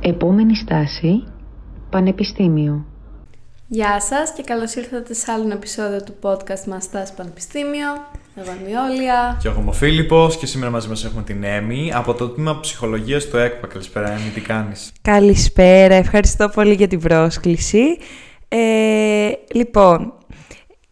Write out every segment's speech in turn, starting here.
Επόμενη στάση, Πανεπιστήμιο. Γεια σας και καλώς ήρθατε σε άλλο επεισόδιο του podcast μας Στάση Πανεπιστήμιο. Εγώ είμαι η Όλια. Και εγώ είμαι ο Φίλιππος και σήμερα μαζί μας έχουμε την Έμι από το τμήμα ψυχολογίας του ΕΚΠΑ. Καλησπέρα Έμι, τι κάνεις; Καλησπέρα, ευχαριστώ πολύ για την πρόσκληση. Ε, λοιπόν,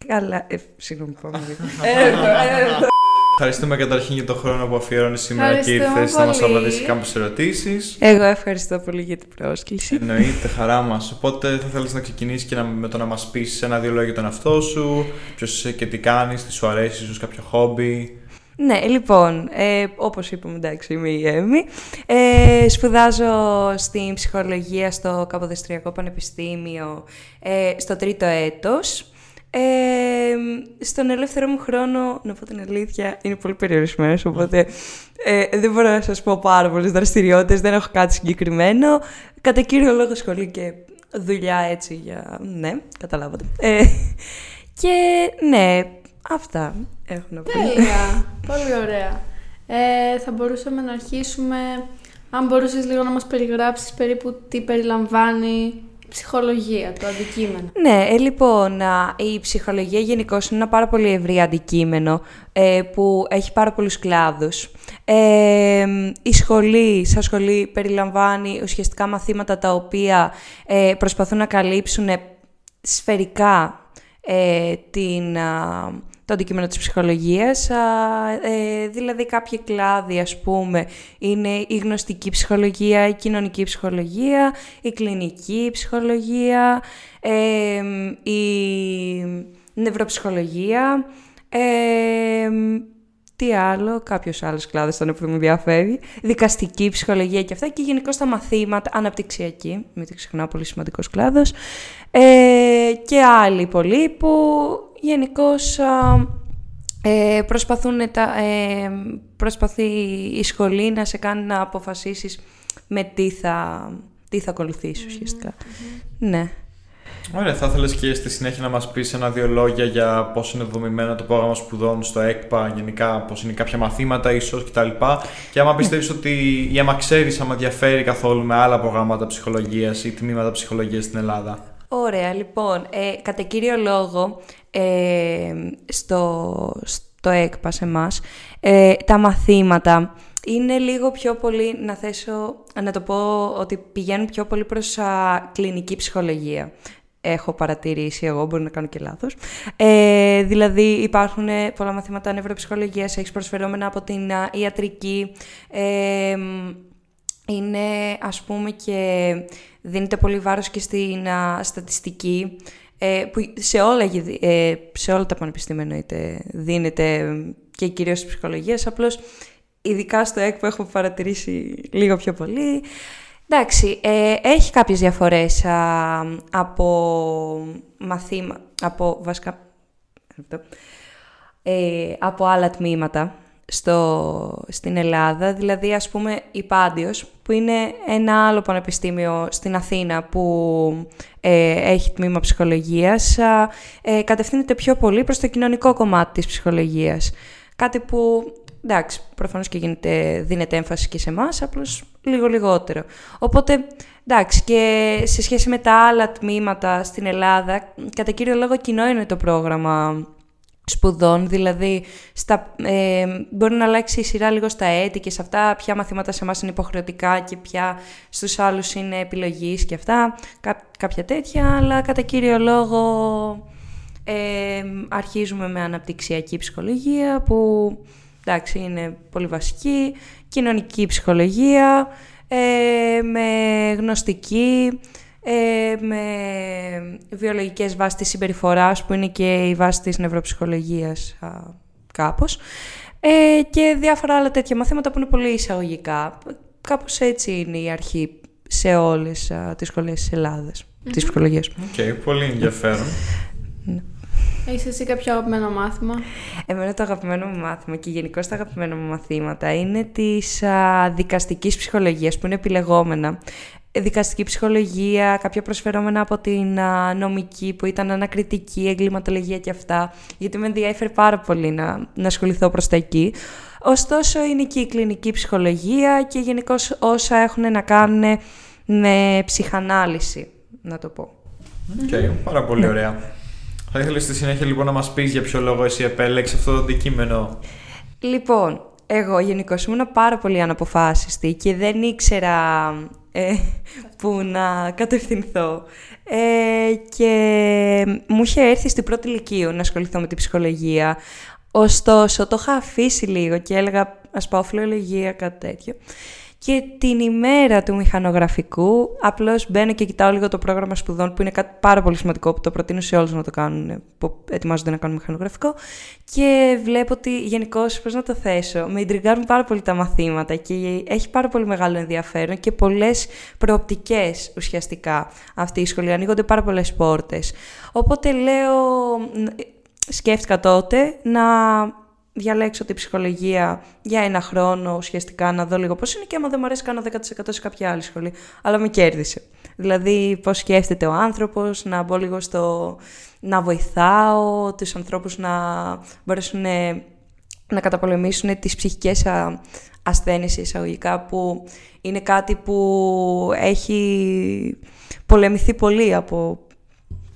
καλά, ε, συγγνώμη, πάμε Ευχαριστούμε καταρχήν για τον χρόνο που αφιερώνεις σήμερα και ήρθες να μας απαντήσεις κάποιες ερωτήσεις. Εγώ ευχαριστώ πολύ για την πρόσκληση. Εννοείται, χαρά μας. Οπότε θα θέλεις να ξεκινήσεις και να, με το να μας πεις ένα-δύο λόγια για τον εαυτό σου, ποιος είσαι και τι κάνεις, τι σου αρέσει, ίσω κάποιο χόμπι. Ναι, λοιπόν, ε, όπως είπαμε, εντάξει, είμαι η Έμι. Ε, σπουδάζω στην ψυχολογία στο Καποδεστριακό Πανεπιστήμιο ε, στο τρίτο έτος. Ε, στον ελεύθερο μου χρόνο, να πω την αλήθεια, είναι πολύ περιορισμένος, οπότε ε, δεν μπορώ να σας πω πάρα πολλές δραστηριότητες, δεν έχω κάτι συγκεκριμένο. Κατά κύριο λόγο σχολή και δουλειά έτσι για... ναι, καταλάβατε. Ε, και ναι, αυτά έχω να πω. Τέλεια, πολύ ωραία. Ε, θα μπορούσαμε να αρχίσουμε, αν μπορούσες λίγο να μας περιγράψεις περίπου τι περιλαμβάνει ψυχολογία, το αντικείμενο. Ναι, ε, λοιπόν, η ψυχολογία γενικώς είναι ένα πάρα πολύ ευρύ αντικείμενο ε, που έχει πάρα πολλούς κλάδους. Ε, η σχολή, σαν σχολή, περιλαμβάνει ουσιαστικά μαθήματα τα οποία ε, προσπαθούν να καλύψουν σφαιρικά την το αντικείμενο της ψυχολογίας, ε, δηλαδή κάποιοι κλάδοι ας πούμε είναι η γνωστική ψυχολογία, η κοινωνική ψυχολογία, η κλινική ψυχολογία, ε, η νευροψυχολογία, ε, τι άλλο, κάποιος άλλος κλάδος ήταν που μου διαφεύγει. Δικαστική ψυχολογία και αυτά. Και γενικώ τα μαθήματα, αναπτυξιακή, μην το ξεχνάω, πολύ σημαντικός κλάδος. Ε, και άλλοι πολλοί που γενικώς ε, προσπαθούν τα, ε, προσπαθεί η σχολή να σε κάνει να αποφασίσεις με τι θα, τι θα ακολουθήσεις ουσιαστικά. Ναι. Ωραία, θα ήθελες και στη συνέχεια να μας πεις ένα-δύο λόγια για πώς είναι δομημένο το πρόγραμμα σπουδών στο ΕΚΠΑ, γενικά πώς είναι κάποια μαθήματα, ίσως κτλ. Και άμα πιστεύεις ότι ή άμα ξέρει, άμα διαφέρει καθόλου με άλλα προγράμματα ψυχολογίας ή τμήματα ψυχολογίας στην Ελλάδα. Ωραία, λοιπόν, ε, κατά κύριο λόγο, ε, στο, στο ΕΚΠΑ σε εμάς, ε, τα μαθήματα είναι λίγο πιο πολύ, να θέσω, να το πω ότι πηγαίνουν πιο πολύ προς α, κλινική ψυχολογία έχω παρατηρήσει εγώ, μπορεί να κάνω και λάθος. Ε, δηλαδή υπάρχουν πολλά μαθήματα νευροψυχολογίας, έχεις προσφερόμενα από την ιατρική, ε, είναι ας πούμε και δίνεται πολύ βάρος και στην στατιστική, ε, που σε όλα, ε, σε όλα τα πανεπιστήμια εννοείται δίνεται και κυρίως της ψυχολογίας, απλώς ειδικά στο ΕΚ που έχω παρατηρήσει λίγο πιο πολύ. Εντάξει, ε, έχει κάποιες διαφορές από μαθήμα, από βασικά, ε, από άλλα τμήματα στο, στην Ελλάδα. Δηλαδή, ας πούμε, η Πάντιος, που είναι ένα άλλο πανεπιστήμιο στην Αθήνα που ε, έχει τμήμα ψυχολογίας, ε, κατευθύνεται πιο πολύ προς το κοινωνικό κομμάτι της ψυχολογίας. Κάτι που εντάξει, προφανώς και γίνεται, δίνεται έμφαση και σε εμάς, απλώς λίγο λιγότερο. Οπότε, εντάξει, και σε σχέση με τα άλλα τμήματα στην Ελλάδα, κατά κύριο λόγο κοινό είναι το πρόγραμμα σπουδών, δηλαδή στα, ε, μπορεί να αλλάξει η σειρά λίγο στα έτη και σε αυτά ποια μαθήματα σε εμάς είναι υποχρεωτικά και ποια στους άλλους είναι επιλογής και αυτά, κάποια τέτοια, αλλά κατά κύριο λόγο ε, αρχίζουμε με αναπτυξιακή ψυχολογία που εντάξει, είναι πολύ βασική, κοινωνική ψυχολογία, ε, με γνωστική, ε, με βιολογικές βάσεις της συμπεριφοράς που είναι και η βάση της νευροψυχολογίας α, κάπως ε, και διάφορα άλλα τέτοια μαθήματα που είναι πολύ εισαγωγικά. Κάπως έτσι είναι η αρχή σε όλες α, τις σχολές της Ελλάδας, mm-hmm. της ψυχολογίας. Οκ, okay, πολύ ενδιαφέρον. Ναι. Έχεις εσύ κάποιο αγαπημένο μάθημα; Εμένα το αγαπημένο μου μάθημα και γενικώ τα αγαπημένα μου μαθήματα είναι της δικαστικής ψυχολογίας που είναι επιλεγόμενα. Δικαστική ψυχολογία, κάποια προσφερόμενα από την νομική που ήταν ανακριτική, εγκληματολογία και αυτά, γιατί με ενδιαφέρει πάρα πολύ να, να ασχοληθώ προς τα εκεί. Ωστόσο είναι και η κλινική ψυχολογία και γενικώς όσα έχουν να κάνουν με ψυχανάλυση, να το πω. Οκ, πάρα πολύ ωραία. Θα ήθελα στη συνέχεια λοιπόν να μας πεις για ποιο λόγο εσύ επέλεξες αυτό το αντικείμενο; Λοιπόν, εγώ γενικώ ήμουν πάρα πολύ αναποφάσιστη και δεν ήξερα ε, που να κατευθυνθώ. Ε, και μου είχε έρθει στην πρώτη ηλικία να ασχοληθώ με την ψυχολογία. Ωστόσο, το είχα αφήσει λίγο και έλεγα ας πάω φιλολογία, κάτι τέτοιο. Και την ημέρα του μηχανογραφικού, απλώς μπαίνω και κοιτάω λίγο το πρόγραμμα σπουδών, που είναι κάτι πάρα πολύ σημαντικό, που το προτείνω σε όλους να το κάνουν, που ετοιμάζονται να κάνουν μηχανογραφικό. Και βλέπω ότι γενικώ, πώς να το θέσω, με ιντριγκάρουν πάρα πολύ τα μαθήματα και έχει πάρα πολύ μεγάλο ενδιαφέρον και πολλές προοπτικές ουσιαστικά αυτή η σχολή. Ανοίγονται πάρα πολλές πόρτες. Οπότε λέω, σκέφτηκα τότε να διαλέξω τη ψυχολογία για ένα χρόνο ουσιαστικά να δω λίγο πώς είναι και άμα δεν μου αρέσει κάνω 10% σε κάποια άλλη σχολή. Αλλά με κέρδισε. Δηλαδή πώς σκέφτεται ο άνθρωπος, να μπω λίγο στο... να βοηθάω τους ανθρώπους να μπορέσουν να καταπολεμήσουν τις ψυχικές ασθένειες εισαγωγικά που είναι κάτι που έχει πολεμηθεί πολύ από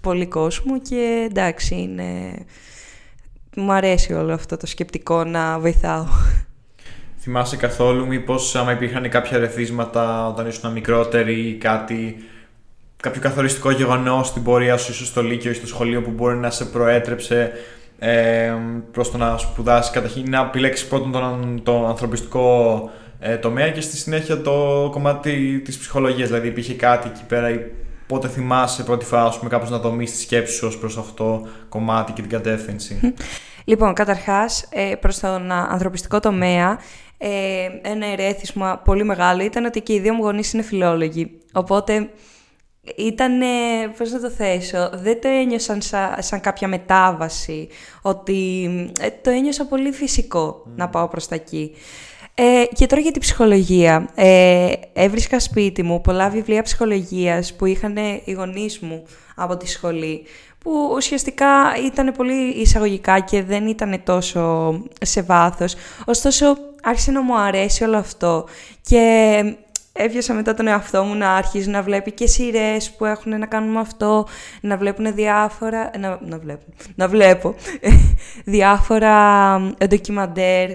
πολύ κόσμο και εντάξει είναι μου αρέσει όλο αυτό το σκεπτικό να βοηθάω. Θυμάσαι καθόλου μήπως άμα υπήρχαν κάποια ρεθίσματα όταν ήσουν μικρότερη ή κάτι κάποιο καθοριστικό γεγονός στην πορεία σου ίσως στο Λύκειο ή στο σχολείο που μπορεί να σε προέτρεψε ε, προς το να σπουδάσεις καταρχήν να επιλέξεις πρώτον τον, τον ανθρωπιστικό ε, τομέα και στη συνέχεια το κομμάτι της ψυχολογίας δηλαδή υπήρχε κάτι εκεί πέρα ή πότε θυμάσαι πρώτη φορά πούμε, κάπως να δομείς τη σκέψη σου ως προς αυτό το κομμάτι και την κατεύθυνση; Λοιπόν, καταρχάς, ε, προς τον ανθρωπιστικό τομέα, ε, ένα ερέθισμα πολύ μεγάλο ήταν ότι και οι δύο μου γονείς είναι φιλόλογοι. Οπότε ήταν, πώς να το θέσω, δεν το ένιωσαν σαν, κάποια μετάβαση, ότι ε, το ένιωσα πολύ φυσικό να πάω προς τα εκεί. Ε, και τώρα για την ψυχολογία. Ε, έβρισκα σπίτι μου πολλά βιβλία ψυχολογίας που είχαν οι γονείς μου από τη σχολή που ουσιαστικά ήταν πολύ εισαγωγικά και δεν ήταν τόσο σε βάθος. Ωστόσο, άρχισε να μου αρέσει όλο αυτό και έβιασα μετά τον εαυτό μου να αρχίζει να βλέπει και σειρές που έχουν να κάνουν με αυτό, να βλέπουν διάφορα... Να, να, βλέπουν, να βλέπω διάφορα ντοκιμαντέρ,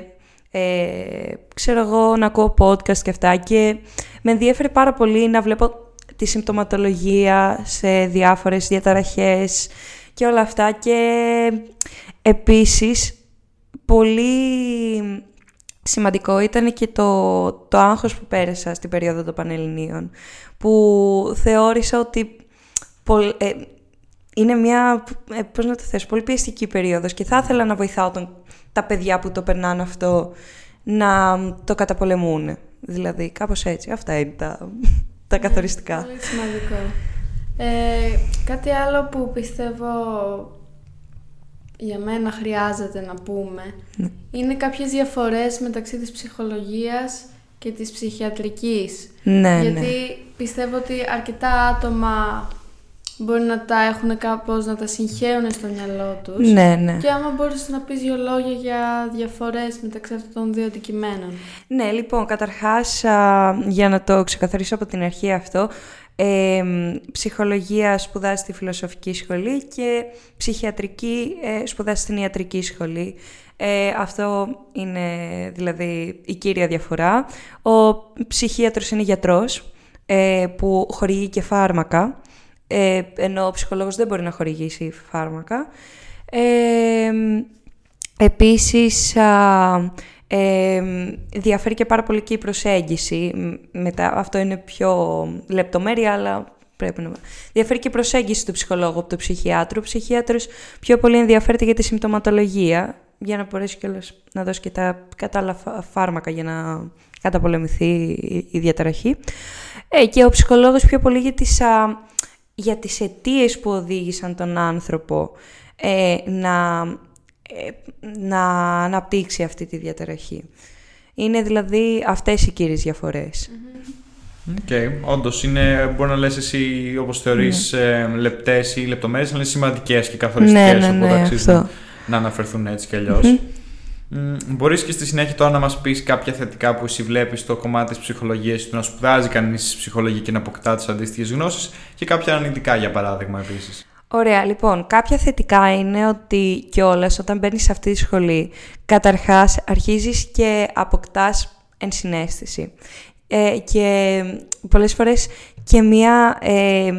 ε, ξέρω εγώ, να ακούω podcast και αυτά και με ενδιαφέρει πάρα πολύ να βλέπω τη συμπτωματολογία σε διάφορες διαταραχές και όλα αυτά και επίσης πολύ σημαντικό ήταν και το, το άγχος που πέρασα στην περίοδο των Πανελληνίων που θεώρησα ότι ε, είναι μια, ε, πώς να το θέσω, πολύ πιεστική περίοδος και θα ήθελα να βοηθάω τον, τα παιδιά που το περνάνε αυτό να το καταπολεμούν. Δηλαδή, κάπως έτσι. Αυτά είναι τα τα καθοριστικά. Πολύ σημαντικό. Ε, κάτι άλλο που πιστεύω για μένα χρειάζεται να πούμε ναι. είναι κάποιες διαφορές μεταξύ της ψυχολογίας και της ψυχιατρικής. Ναι, Γιατί ναι. πιστεύω ότι αρκετά άτομα μπορεί να τα έχουν κάπως, να τα συγχαίουν στο μυαλό τους. Ναι, ναι. Και άμα μπορείς να πεις δύο λόγια για διαφορές μεταξύ αυτών των δύο αντικειμένων. Ναι, λοιπόν, καταρχάς, για να το ξεκαθαρίσω από την αρχή αυτό, ε, ψυχολογία σπουδάζει στη φιλοσοφική σχολή και ψυχιατρική ε, σπουδάζει στην ιατρική σχολή. Ε, αυτό είναι δηλαδή η κύρια διαφορά. Ο ψυχίατρος είναι γιατρός ε, που χορηγεί και φάρμακα ε, ενώ ο ψυχολόγος δεν μπορεί να χορηγήσει φάρμακα. Ε, επίσης, ε, διαφέρει και πάρα πολύ και η προσέγγιση. Μετά, αυτό είναι πιο λεπτομέρεια, αλλά πρέπει να... Διαφέρει και η προσέγγιση του ψυχολόγου από του ψυχιάτρου. Ο ψυχίατρος πιο πολύ ενδιαφέρεται για τη συμπτωματολογία, για να μπορέσει κιόλας να δώσει και τα κατάλληλα φάρμακα για να καταπολεμηθεί η διαταραχή. Ε, και ο ψυχολόγος πιο πολύ για τις για τις αιτίες που οδήγησαν τον άνθρωπο ε, να, ε, να αναπτύξει αυτή τη διαταραχή. Είναι δηλαδή αυτές οι κύριες διαφορές. OK, okay. όντως είναι, μπορεί να λες εσύ όπως θεωρείς ναι. ε, λεπτές ή λεπτομέρειες, αλλά είναι σημαντικές και καθοριστικές, ναι, ναι, ναι, αξίζει να αναφερθούν έτσι κι αλλιώς. Μπορείς και στη συνέχεια τώρα να μας πεις κάποια θετικά που εσύ βλέπεις στο κομμάτι της ψυχολογίας του να σπουδάζει κανείς ψυχολογία και να αποκτά τις αντίστοιχες γνώσεις και κάποια αρνητικά για παράδειγμα επίσης. Ωραία, λοιπόν, κάποια θετικά είναι ότι κιόλας όταν μπαίνεις σε αυτή τη σχολή, καταρχάς αρχίζεις και αποκτάς ενσυναίσθηση. Ε, και πολλές φορές και μία... Ε,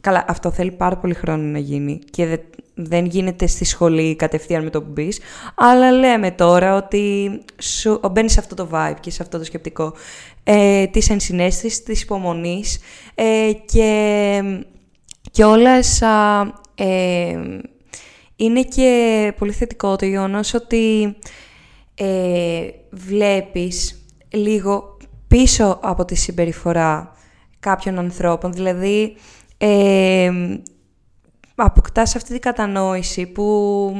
καλά, αυτό θέλει πάρα πολύ χρόνο να γίνει και δεν γίνεται στη σχολή κατευθείαν με το που μπεις, αλλά λέμε τώρα ότι σου, μπαίνεις σε αυτό το vibe και σε αυτό το σκεπτικό ε, της ενσυναίσθησης, της υπομονής ε, και, και όλας ε, είναι και πολύ θετικό το γεγονός ότι ε, βλέπεις λίγο πίσω από τη συμπεριφορά κάποιων ανθρώπων, δηλαδή ε, αποκτάς αυτή την κατανόηση που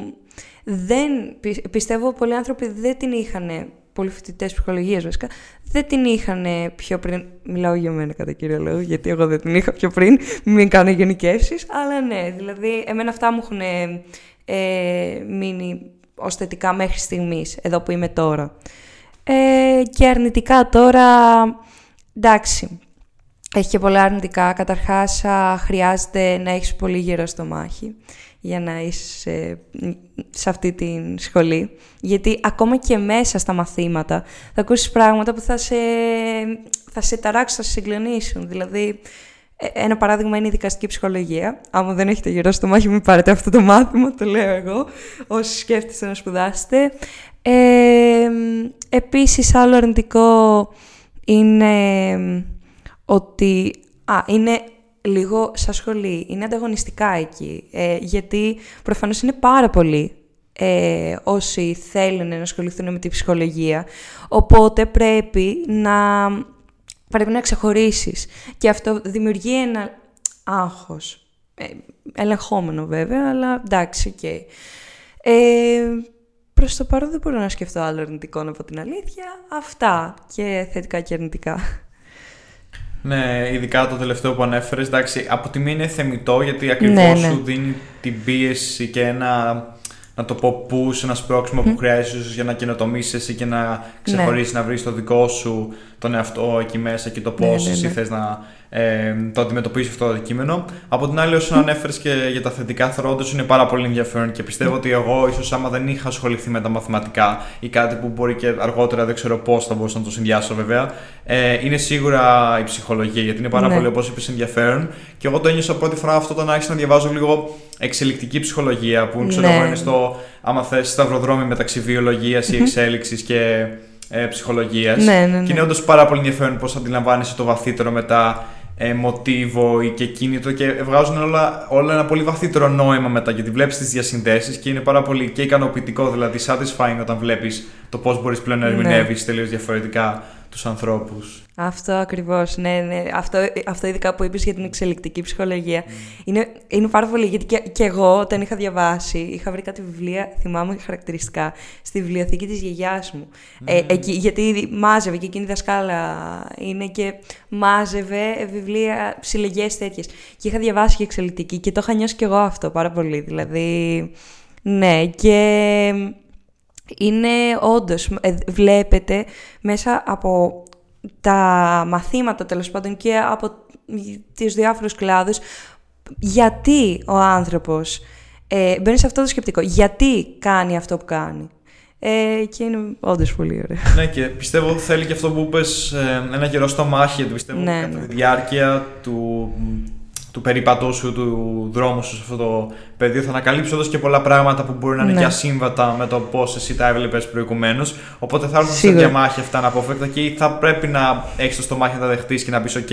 δεν, πιστεύω πολλοί άνθρωποι δεν την είχαν, πολλοί φοιτητές ψυχολογίας βασικά, δεν την είχαν πιο πριν, μιλάω για μένα κατά κύριο λόγο, γιατί εγώ δεν την είχα πιο πριν, μην κάνω γενικεύσεις, αλλά ναι, δηλαδή εμένα αυτά μου έχουν ε, μείνει ως θετικά μέχρι στιγμής, εδώ που είμαι τώρα. Ε, και αρνητικά τώρα, εντάξει, έχει και πολλά αρνητικά. Καταρχάς, χρειάζεται να έχεις πολύ γερό στο μάχη για να είσαι σε αυτή τη σχολή. Γιατί ακόμα και μέσα στα μαθήματα θα ακούσεις πράγματα που θα σε, θα σε ταράξουν, θα σε συγκλονίσουν. Δηλαδή, ε, ένα παράδειγμα είναι η δικαστική ψυχολογία. Άμα δεν έχετε γερό στο μάχη, μην πάρετε αυτό το μάθημα, το λέω εγώ, όσοι σκέφτεστε να σπουδάσετε. Ε, επίσης, άλλο αρνητικό είναι ότι α, είναι λίγο σαν σχολή, είναι ανταγωνιστικά εκεί, ε, γιατί προφανώς είναι πάρα πολλοί ε, όσοι θέλουν να ασχοληθούν με τη ψυχολογία, οπότε πρέπει να, πρέπει να ξεχωρίσεις και αυτό δημιουργεί ένα άγχος, ε, ελεγχόμενο βέβαια, αλλά εντάξει, OK. Okay. Ε, προς το παρόν δεν μπορώ να σκεφτώ άλλο αρνητικό από την αλήθεια. Αυτά και θετικά και αρνητικά. Ναι, ειδικά το τελευταίο που ανέφερες. Εντάξει, από τη μία είναι θεμητό γιατί ακριβώς ναι, ναι. σου δίνει την πίεση και ένα να το πω push, ένα σπρώξιμο που χρειάζεσαι για να καινοτομήσεις εσύ και να ξεχωρίσεις, ναι. να βρεις το δικό σου τον εαυτό εκεί μέσα και το πώς ναι, ναι, εσύ θες να ε, το αντιμετωπίσει αυτό το αντικείμενο. Από την άλλη, όσον ανέφερες και για τα θετικά, θεωρώ ότι είναι πάρα πολύ ενδιαφέρον και πιστεύω ότι εγώ, ίσως άμα δεν είχα ασχοληθεί με τα μαθηματικά ή κάτι που μπορεί και αργότερα δεν ξέρω πώς θα μπορούσα να το συνδυάσω βέβαια, ε, είναι σίγουρα η ψυχολογία γιατί είναι πάρα πολύ, όπως είπες, ενδιαφέρον. Και εγώ το ένιωσα πρώτη φορά αυτό όταν άρχισα να διαβάζω λίγο εξελικτική ψυχολογία που ξέρω ναι. είναι στο άμα θες σταυροδρόμι μεταξύ βιολογίας ή εξέλιξης και ε, ψυχολογίας. Ναι, ναι, Και είναι όντως πάρα πολύ ενδιαφέρον πώς αντιλαμβάνεσαι το βαθύτερο μετά ε, μοτίβο ή και κίνητο και βγάζουν όλα, όλα ένα πολύ βαθύτερο νόημα μετά γιατί βλέπεις τις διασυνδέσεις και είναι πάρα πολύ και ικανοποιητικό, δηλαδή satisfying όταν βλέπεις το πώς μπορείς πλέον να ερμηνεύεις ναι. τελείως διαφορετικά τους ανθρώπους. Αυτό ακριβώς. Ναι, ναι. Αυτό, αυτό ειδικά που είπες για την εξελικτική ψυχολογία. Mm. Είναι, είναι πάρα πολύ. Γιατί και, και, εγώ όταν είχα διαβάσει, είχα βρει κάτι βιβλία, θυμάμαι χαρακτηριστικά, στη βιβλιοθήκη της γιαγιάς μου. Ε, mm. εκεί, γιατί μάζευε και εκείνη η δασκάλα είναι και μάζευε βιβλία, συλλογές τέτοιες. Και είχα διαβάσει και εξελικτική και το είχα νιώσει κι εγώ αυτό πάρα πολύ. Δηλαδή. Ναι, και είναι όντως, ε, βλέπετε μέσα από τα μαθήματα τέλος πάντων και από τις διάφορους κλάδους γιατί ο άνθρωπος ε, μπαίνει σε αυτό το σκεπτικό, γιατί κάνει αυτό που κάνει. Ε, και είναι όντως πολύ ωραίο. Ναι, και πιστεύω ότι θέλει και αυτό που είπες ε, ένα καιρό στο μάχη, γιατί πιστεύω ναι, κατά ναι. τη διάρκεια του του περίπατό σου, του δρόμου σου σε αυτό το πεδίο. Θα ανακαλύψει όντω και πολλά πράγματα που μπορεί να είναι ναι. και ασύμβατα με το πώς εσύ τα έβλεπες προηγουμένως. Οπότε θα έρθουν σε διαμάχη αυτά αναπόφευκτα και θα πρέπει να έχεις το στομάχι να τα δεχτείς και να πεις: OK,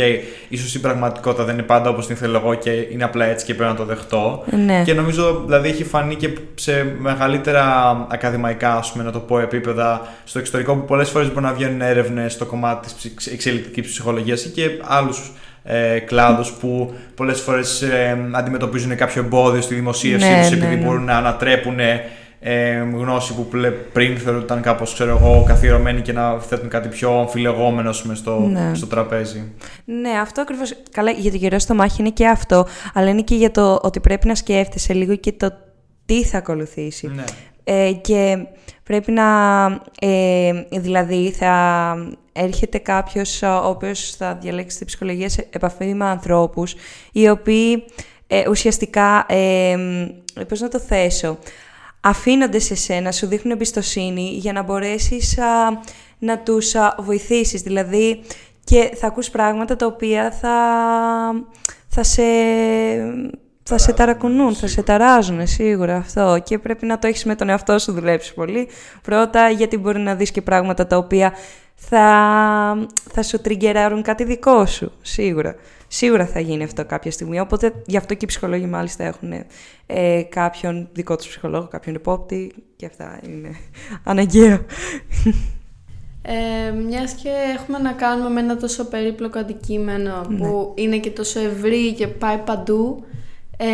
ίσως η πραγματικότητα δεν είναι πάντα όπως την θέλω εγώ και είναι απλά έτσι και πρέπει να το δεχτώ. Ναι. Και νομίζω δηλαδή έχει φανεί και σε μεγαλύτερα ακαδημαϊκά, ας πούμε, να το πω, επίπεδα στο εξωτερικό που πολλές φορές μπορεί να βγαίνουν έρευνες στο κομμάτι της εξελικτικής ψυχολογίας ή και άλλους ε, κλάδους που πολλές φορές ε, αντιμετωπίζουν κάποιο εμπόδιο στη δημοσίευση ναι, τους ναι, επειδή ναι, μπορούν να ανατρέπουν ε, γνώση που πριν θεωρούνταν κάπως ξέρω εγώ, καθιερωμένη και να θέτουν κάτι πιο αμφιλεγόμενο στο, ναι. στο τραπέζι. Ναι, αυτό ακριβώς. Καλά, για το καιρό στο μάχη είναι και αυτό, αλλά είναι και για το ότι πρέπει να σκέφτεσαι λίγο και το τι θα ακολουθήσει. Ναι. Ε, και πρέπει να, ε, δηλαδή θα έρχεται κάποιος ο οποίος θα διαλέξει τη ψυχολογία σε επαφή με ανθρώπους οι οποίοι ε, ουσιαστικά, ε, πώς να το θέσω, αφήνονται σε σένα, σου δείχνουν εμπιστοσύνη για να μπορέσεις να τους α, βοηθήσεις. Δηλαδή, και θα ακούς πράγματα τα οποία θα, θα σε... Θα σε ταρακουνούν, θα σε ταράζουν σίγουρα αυτό και πρέπει να το έχεις με τον εαυτό σου δουλέψει πολύ. Πρώτα γιατί μπορεί να δεις και πράγματα τα οποία θα, θα σου τριγκεράρουν κάτι δικό σου, σίγουρα. Σίγουρα θα γίνει αυτό κάποια στιγμή, οπότε γι' αυτό και οι ψυχολόγοι μάλιστα έχουν ε, κάποιον δικό τους ψυχολόγο, κάποιον υπόπτη και αυτά είναι αναγκαίο. Ε, μιας και έχουμε να κάνουμε με ένα τόσο περίπλοκο αντικείμενο Ναι. που είναι και τόσο ευρύ και πάει παντού, ε,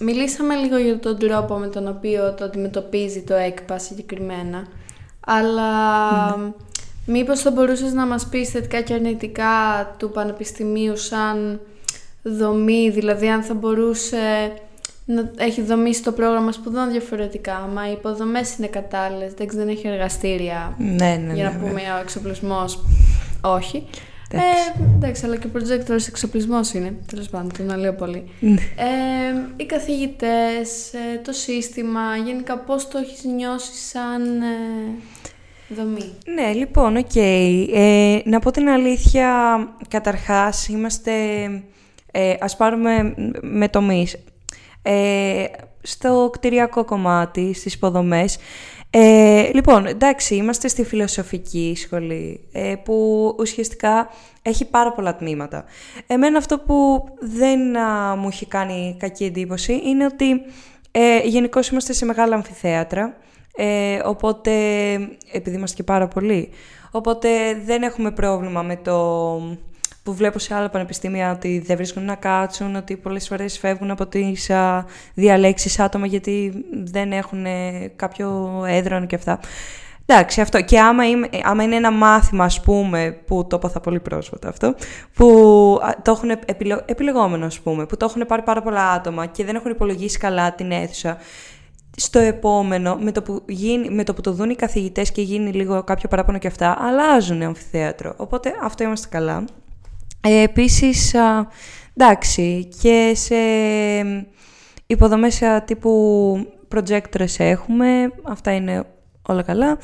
μιλήσαμε λίγο για τον τρόπο με τον οποίο το αντιμετωπίζει το ΕΚΠΑ συγκεκριμένα, αλλά Ναι. Μήπως θα μπορούσες να μας πεις θετικά και αρνητικά του Πανεπιστημίου σαν δομή, δηλαδή αν θα μπορούσε να έχει δομήσει το πρόγραμμα σπουδών διαφορετικά, μα οι υποδομές είναι κατάλληλες, εντάξει δεν έχει εργαστήρια, Ναι, ναι, για να ναι, πούμε ο εξοπλισμός, όχι. Εντάξει. Ε, εντάξει, αλλά και ο projector εξοπλισμός είναι, τέλος πάντων, τον αναλύω πολύ. Ναι. Ε, οι καθηγητές, ε, το σύστημα, γενικά πώς το έχεις νιώσει σαν ε, δομή. Ναι, λοιπόν, οκ. Ε, να πω την αλήθεια, καταρχάς είμαστε, ε, ας πάρουμε με τομείς. Ε, στο κτηριακό κομμάτι, στις υποδομές. Ε, λοιπόν, εντάξει, είμαστε στη φιλοσοφική σχολή, ε, που ουσιαστικά έχει πάρα πολλά τμήματα. Εμένα αυτό που δεν α, μου έχει κάνει κακή εντύπωση είναι ότι ε, γενικώς είμαστε σε μεγάλα αμφιθέατρα, ε, οπότε, επειδή είμαστε και πάρα πολλοί, οπότε δεν έχουμε πρόβλημα με το που βλέπω σε άλλα πανεπιστήμια ότι δεν βρίσκουν να κάτσουν, ότι πολλές φορές φεύγουν από τις α, διαλέξεις άτομα γιατί δεν έχουν ε, κάποιο έδρανο και αυτά. Εντάξει, αυτό. Και άμα, είμαι, ε, άμα είναι ένα μάθημα, ας πούμε, που το έπαθα πολύ πρόσφατα αυτό, που α, το έχουν επιλο, επιλεγόμενο, ας πούμε, που το έχουν πάρει πάρα πολλά άτομα και δεν έχουν υπολογίσει καλά την αίθουσα, στο επόμενο, με το που, γίνει, με το, που το δουν οι καθηγητές και γίνει λίγο κάποιο παράπονο και αυτά, αλλάζουν αμφιθέατρο. Οπότε αυτό είμαστε καλά. Ε, επίσης, α, εντάξει, και σε υποδομές α, τύπου projectors έχουμε, αυτά είναι όλα καλά.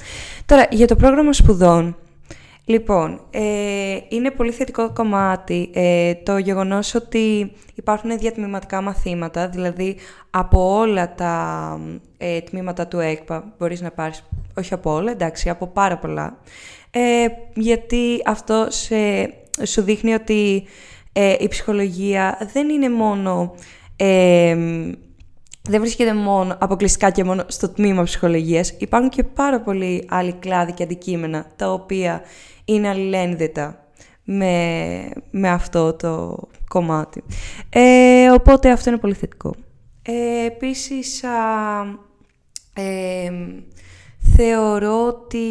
Τώρα, για το πρόγραμμα σπουδών. Λοιπόν, ε, είναι πολύ θετικό κομμάτι ε, το γεγονός ότι υπάρχουν διατμηματικά μαθήματα, δηλαδή από όλα τα ε, τμήματα του ΕΚΠΑ μπορείς να πάρεις, όχι από όλα, εντάξει, από πάρα πολλά, ε, γιατί αυτό σε, σου δείχνει ότι ε, η ψυχολογία δεν είναι μόνο... Ε, δεν βρίσκεται μόνο αποκλειστικά και μόνο στο τμήμα ψυχολογίας. Υπάρχουν και πάρα πολλοί άλλοι κλάδοι και αντικείμενα τα οποία είναι αλληλένδετα με, με αυτό το κομμάτι. Ε, οπότε αυτό είναι πολύ θετικό. Ε, επίσης, α, ε, θεωρώ ότι...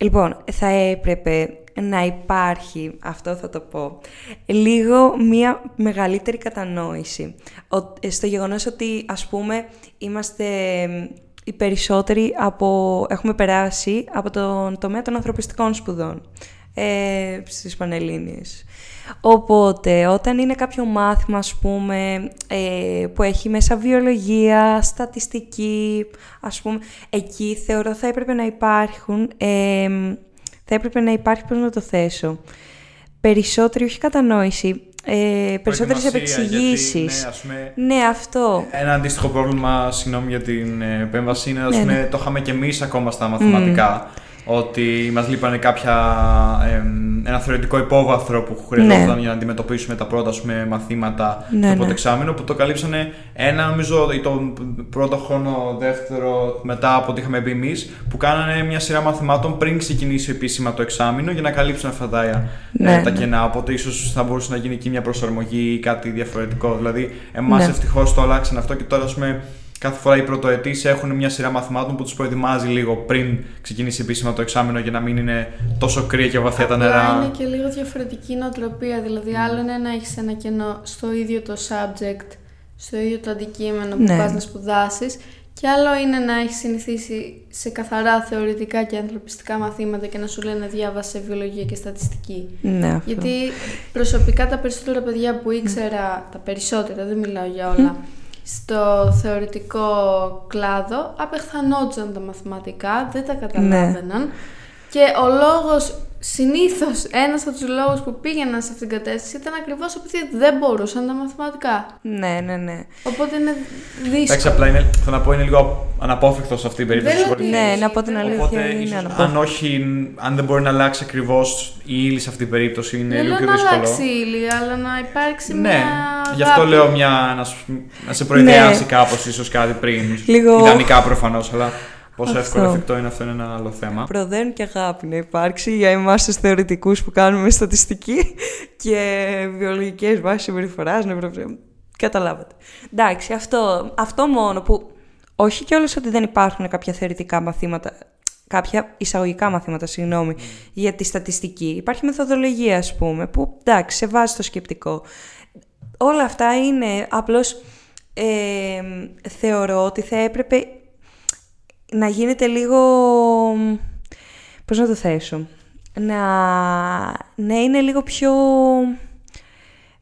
Λοιπόν, θα έπρεπε να υπάρχει, αυτό θα το πω, λίγο μία μεγαλύτερη κατανόηση. Ο- στο γεγονός ότι, ας πούμε, είμαστε οι περισσότεροι από, έχουμε περάσει από τον τομέα των ανθρωπιστικών σπουδών ε, στις Πανελλήνιες. Οπότε, όταν είναι κάποιο μάθημα, ας πούμε, ε, που έχει μέσα βιολογία, στατιστική, ας πούμε, εκεί θεωρώ θα έπρεπε να υπάρχουν, ε, θα έπρεπε να υπάρχει, πώς να το θέσω, περισσότερη, όχι κατανόηση, ε, περισσότερες Προετοιμασία, επεξηγήσεις. γιατί, ναι, ας πούμε, Ναι, αυτό. Ένα αντίστοιχο πρόβλημα, συγγνώμη για την ε, επέμβαση, είναι ας Ναι, πούμε, ναι. το είχαμε και εμείς ακόμα στα μαθηματικά. Ότι μας λείπανε κάποια, εμ, ένα θεωρητικό υπόβαθρο που χρειαζόταν Ναι. για να αντιμετωπίσουμε τα πρώτα ας πούμε, μαθήματα Ναι, το πρώτο ναι. εξάμεινο που το καλύψανε ένα νομίζω ή τον πρώτο χρόνο, δεύτερο μετά από ό,τι είχαμε μπει εμείς, που κάνανε μια σειρά μαθημάτων πριν ξεκινήσει επίσημα το εξάμεινο για να καλύψουν αυτά τα, ε, Ναι, τα ναι. κενά. Οπότε ίσως θα μπορούσε να γίνει εκεί μια προσαρμογή ή κάτι διαφορετικό. Δηλαδή, εμάς Ναι. ευτυχώς το αλλάξαν αυτό και τώρα ας πούμε, κάθε φορά οι πρωτοετή έχουν μια σειρά μαθημάτων που τους προετοιμάζει λίγο πριν ξεκινήσει επίσημα το εξάμεινο για να μην είναι τόσο κρύα και βαθιά τα Απλά νερά. είναι και λίγο διαφορετική νοοτροπία. Δηλαδή, άλλο είναι να έχεις ένα κενό στο ίδιο το subject, στο ίδιο το αντικείμενο που Ναι. πας να σπουδάσεις, Και άλλο είναι να έχεις συνηθίσει σε καθαρά θεωρητικά και ανθρωπιστικά μαθήματα και να σου λένε διάβασε βιολογία και στατιστική. Ναι, αυτό. Γιατί προσωπικά τα περισσότερα παιδιά που ήξερα, τα περισσότερα, δεν μιλάω για όλα, στο θεωρητικό κλάδο απεχθανόντουσαν τα μαθηματικά, δεν τα καταλάβαιναν. Και ο λόγος Συνήθως ένας από τους λόγους που πήγαιναν σε αυτήν την κατεύθυνση ήταν ακριβώς επειδή δεν μπορούσαν τα μαθηματικά. Ναι, ναι, ναι. Οπότε είναι δύσκολο. Εντάξει, απλά είναι, θα να πω είναι λίγο αναπόφευκτο σε αυτή την περίπτωση. Δεν μπορεί- λέω Ναι, ότι- να πω την δεν λέω- αλήθεια. Οπότε, είναι ίσως, αναπόφευκτο. αν όχι, αν δεν μπορεί να αλλάξει ακριβώς η ύλη σε αυτή την περίπτωση, είναι Δεν λίγο λέω πιο να δύσκολο. αλλάξει η ύλη, αλλά να υπάρξει Ναι, μια. γι' αυτό αγάπη. λέω μια, να, σου- να σε προειδεάσει Ναι. κάπως ίσως κάτι πριν. Λίγο- Ιδανικά προφανώς, αλλά πόσο Αυτό. εύκολο εφικτό είναι αυτό είναι ένα άλλο θέμα. Προδέρν και αγάπη να υπάρξει για εμάς τους θεωρητικούς που κάνουμε στατιστική και βιολογικές βάσεις συμπεριφοράς, νευροβιομηχανία. Καταλάβατε. Εντάξει, αυτό, αυτό μόνο που όχι κιόλας ότι δεν υπάρχουν κάποια θεωρητικά μαθήματα, κάποια εισαγωγικά μαθήματα, συγγνώμη, για τη στατιστική. Υπάρχει μεθοδολογία, ας πούμε, που εντάξει, σε βάζει το σκεπτικό. Όλα αυτά είναι απλώς ε, θεωρώ ότι θα έπρεπε να γίνεται λίγο... Πώς να το θέσω. Να, να είναι λίγο πιο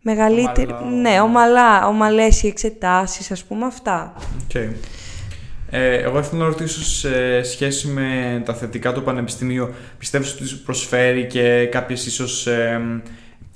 μεγαλύτερη... Ομαλά. Ναι, ομαλά, ομαλές οι εξετάσεις, ας πούμε, αυτά. Οκ. Ε, εγώ ήθελα να ρωτήσω σε σχέση με τα θετικά του Πανεπιστημίου. Πιστεύεις ότι σου προσφέρει και κάποιες ίσως ε,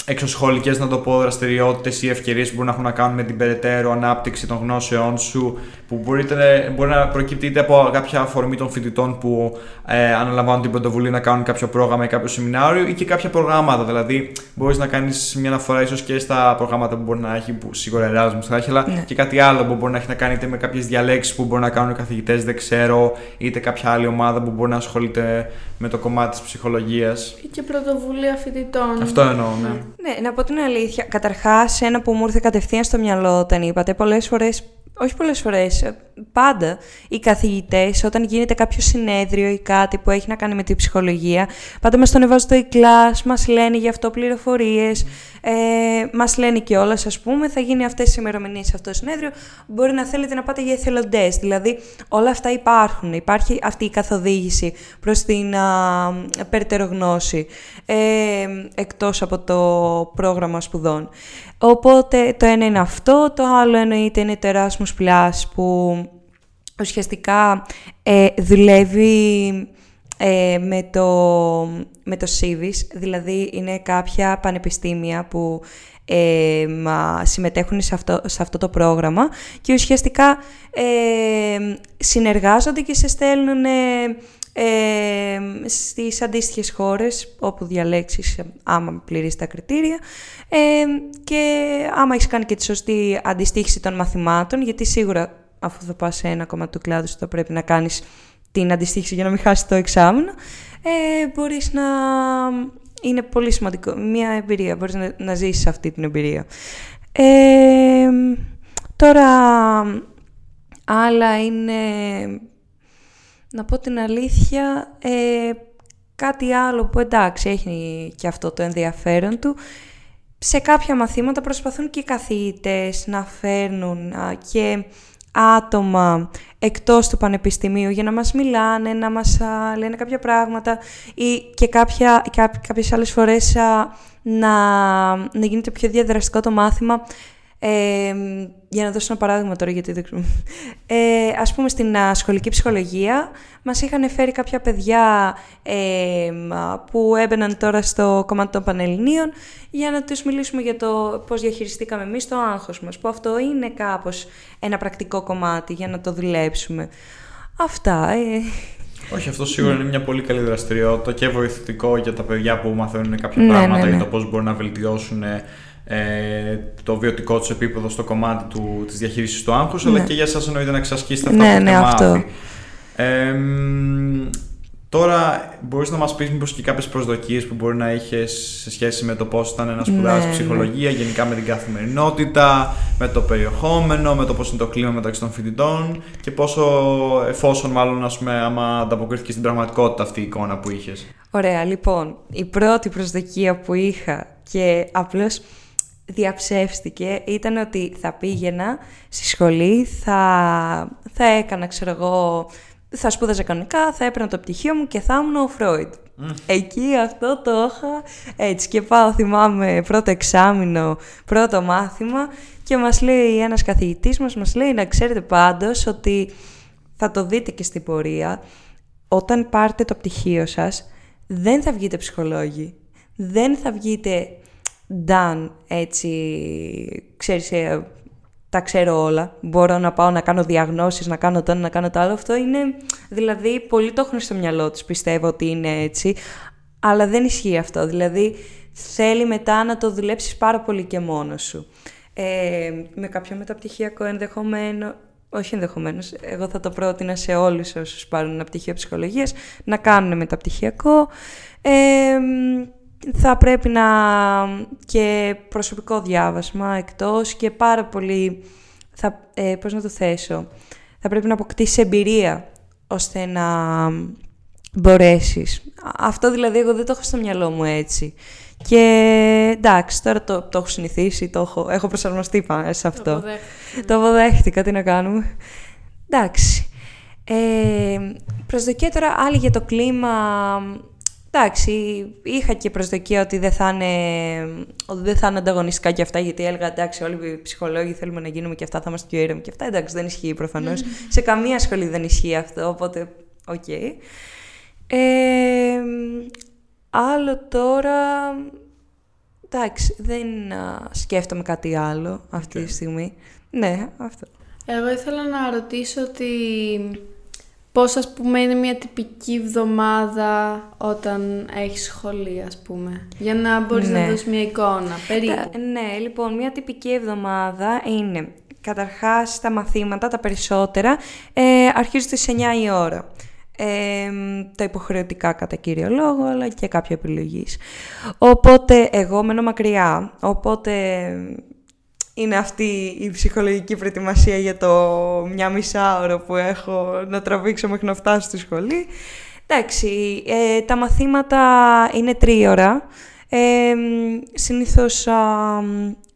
εξωσχολικές, να το πω, δραστηριότητες ή ευκαιρίες που μπορούν να έχουν να κάνουν με την περαιτέρω ανάπτυξη των γνώσεών σου που μπορείτε, μπορεί να προκύπτει είτε από κάποια αφορμή των φοιτητών που ε, αναλαμβάνουν την πρωτοβουλία να κάνουν κάποιο πρόγραμμα ή κάποιο σεμινάριο ή και κάποια προγράμματα. Δηλαδή, μπορείς να κάνεις μια αναφορά ίσως και στα προγράμματα που μπορεί να έχει, που σίγουρα Erasmus θα έχει, αλλά Ναι. και κάτι άλλο που μπορεί να έχει να κάνει είτε με κάποιες διαλέξεις που μπορεί να κάνουν οι καθηγητές, δεν ξέρω, είτε κάποια άλλη ομάδα που μπορεί να ασχολείται με το κομμάτι της ψυχολογίας. Ή και πρωτοβουλία φοιτητών. Αυτό εννοώ, ναι. Ναι, να πω την αλήθεια. Καταρχάς, ένα που μου ήρθε κατευθείαν στο μυαλό όταν είπατε, πολλές φορές, όχι πολλές φορές, ε, πάντα οι καθηγητές όταν γίνεται κάποιο συνέδριο ή κάτι που έχει να κάνει με την ψυχολογία, πάντα μας τον εβάζουν στο e-class, μας λένε γι' αυτό πληροφορίες, ε, μας λένε και όλα, ας πούμε, θα γίνει αυτές τις ημερομηνίες σε αυτό το συνέδριο, μπορεί να θέλετε να πάτε για εθελοντές, δηλαδή όλα αυτά υπάρχουν, υπάρχει αυτή η καθοδήγηση προς την α, περαιτέρω γνώση, ε, εκτός από το πρόγραμμα σπουδών. Οπότε το ένα είναι αυτό, το άλλο εννοείται είναι το Erasmus Plus που ουσιαστικά ε, δουλεύει ε, με, το, με το CIVIS, δηλαδή είναι κάποια πανεπιστήμια που ε, μα, συμμετέχουν σε αυτό, σε αυτό το πρόγραμμα και ουσιαστικά ε, συνεργάζονται και σε στέλνουν ε, ε, στις αντίστοιχες χώρες όπου διαλέξεις άμα πληρείς τα κριτήρια ε, και άμα έχεις κάνει και τη σωστή αντιστοίχηση των μαθημάτων γιατί σίγουρα αφού θα πας σε ένα κομμάτι του κλάδου σου θα πρέπει να κάνεις την αντιστοίχηση για να μην χάσεις το εξάμεινο ε, μπορείς να... Είναι πολύ σημαντικό. Μια εμπειρία. Μπορείς να, να ζήσεις αυτή την εμπειρία. Ε, τώρα, άλλα είναι να πω την αλήθεια, ε, κάτι άλλο που εντάξει έχει και αυτό το ενδιαφέρον του. Σε κάποια μαθήματα προσπαθούν και οι καθηγητές να φέρνουν α, και άτομα εκτός του πανεπιστημίου για να μας μιλάνε, να μας α, λένε κάποια πράγματα ή και κάποια, κά, κάποιες άλλες φορές α, να, να γίνεται πιο διαδραστικό το μάθημα ε, για να δώσω ένα παράδειγμα τώρα, γιατί δεν ξέρω. Ε, ας πούμε, στην α, σχολική ψυχολογία μας είχαν φέρει κάποια παιδιά ε, α, που έμπαιναν τώρα στο κομμάτι των Πανελληνίων για να τους μιλήσουμε για το πώς διαχειριστήκαμε εμείς το άγχος μας, που αυτό είναι κάπως ένα πρακτικό κομμάτι για να το δουλέψουμε. Αυτά. Ε. Όχι, αυτό σίγουρα είναι μια πολύ καλή δραστηριότητα και βοηθητικό για τα παιδιά που μαθαίνουν κάποια Ναι, πράγματα ναι, για ναι. το πώς μπορούν να βελτιώσουν ε, το βιωτικό τους επίπεδο στο κομμάτι του, της διαχείρισης του άγχους, αλλά Ναι. και για εσάς εννοείται να εξασκήσετε αυτά Ναι, που ναι, έχετε αυτό. μάθει. Ε, μ, τώρα, μπορείς να μας πεις μήπως και κάποιες προσδοκίες που μπορεί να είχες σε σχέση με το πώς ήταν να σπουδάσεις Ναι, ψυχολογία, γενικά με την καθημερινότητα, με το περιεχόμενο, με το πώς είναι το κλίμα μεταξύ των φοιτητών και πόσο, εφόσον μάλλον, ας πούμε, άμα ανταποκρίθηκε στην πραγματικότητα αυτή η εικόνα που είχες. Ωραία, λοιπόν, η πρώτη προσδοκία που είχα και απλώς διαψεύστηκε ήταν ότι θα πήγαινα στη σχολή, θα, θα έκανα, ξέρω εγώ, θα σπούδαζα κανονικά, θα έπαιρνα το πτυχίο μου και θα ήμουν ο Φρόιντ. Εκεί αυτό το είχα έτσι και πάω θυμάμαι πρώτο εξάμεινο, πρώτο μάθημα και μας λέει ένας καθηγητής μας, μας λέει να ξέρετε πάντως ότι θα το δείτε και στην πορεία, όταν πάρετε το πτυχίο σας δεν θα βγείτε ψυχολόγοι, δεν θα βγείτε done έτσι, ξέρεις, ε, τα ξέρω όλα. Μπορώ να πάω να κάνω διαγνώσεις, να κάνω το ένα, να κάνω το άλλο. Αυτό είναι, δηλαδή, πολλοί το έχουν στο μυαλό τους, πιστεύω ότι είναι έτσι. Αλλά δεν ισχύει αυτό. Δηλαδή, θέλει μετά να το δουλέψεις πάρα πολύ και μόνος σου. Ε, με κάποιο μεταπτυχιακό ενδεχομένο, όχι ενδεχομένως, εγώ θα το πρότεινα σε όλους όσους πάρουν ένα πτυχίο ψυχολογίας, να κάνουν μεταπτυχιακό. Ε, θα πρέπει να και προσωπικό διάβασμα εκτός και πάρα πολύ, θα, ε, πώς να το θέσω, θα πρέπει να αποκτήσεις εμπειρία ώστε να μπορέσεις. Αυτό δηλαδή εγώ δεν το έχω στο μυαλό μου έτσι. Και εντάξει, τώρα το, το έχω συνηθίσει, το έχω, έχω προσαρμοστεί σε αυτό. Το αποδέχτηκα, τι να κάνουμε. Εντάξει. Ε, προσδοκία τώρα άλλη για το κλίμα Εντάξει, είχα και προσδοκία ότι δεν θα είναι, ότι δεν θα είναι ανταγωνιστικά και αυτά, γιατί έλεγα εντάξει, όλοι οι ψυχολόγοι θέλουμε να γίνουμε και αυτά, θα είμαστε πιο ήρεμοι και αυτά. Εντάξει, δεν ισχύει προφανώς. Σε καμία σχολή δεν ισχύει αυτό, οπότε OK. Okay. Ε, άλλο τώρα. Εντάξει, δεν σκέφτομαι κάτι άλλο αυτή τη στιγμή. Ναι, αυτό. Εγώ ήθελα να ρωτήσω ότι πώς ας πούμε είναι μια τυπική εβδομάδα όταν έχεις σχολή ας πούμε, για να μπορείς να ναι. δώσεις μια εικόνα, περίπου. ναι, λοιπόν, μια τυπική εβδομάδα είναι καταρχάς τα μαθήματα, τα περισσότερα, ε, αρχίζουν στις 9 η ώρα. Ε, τα υποχρεωτικά κατά κύριο λόγο, αλλά και κάποια επιλογής. Οπότε εγώ μένω μακριά, οπότε είναι αυτή η ψυχολογική προετοιμασία για το μια μισά ώρα που έχω να τραβήξω μέχρι να φτάσω στη σχολή. Εντάξει, ε, τα μαθήματα είναι τρίωρα. Ε, συνήθως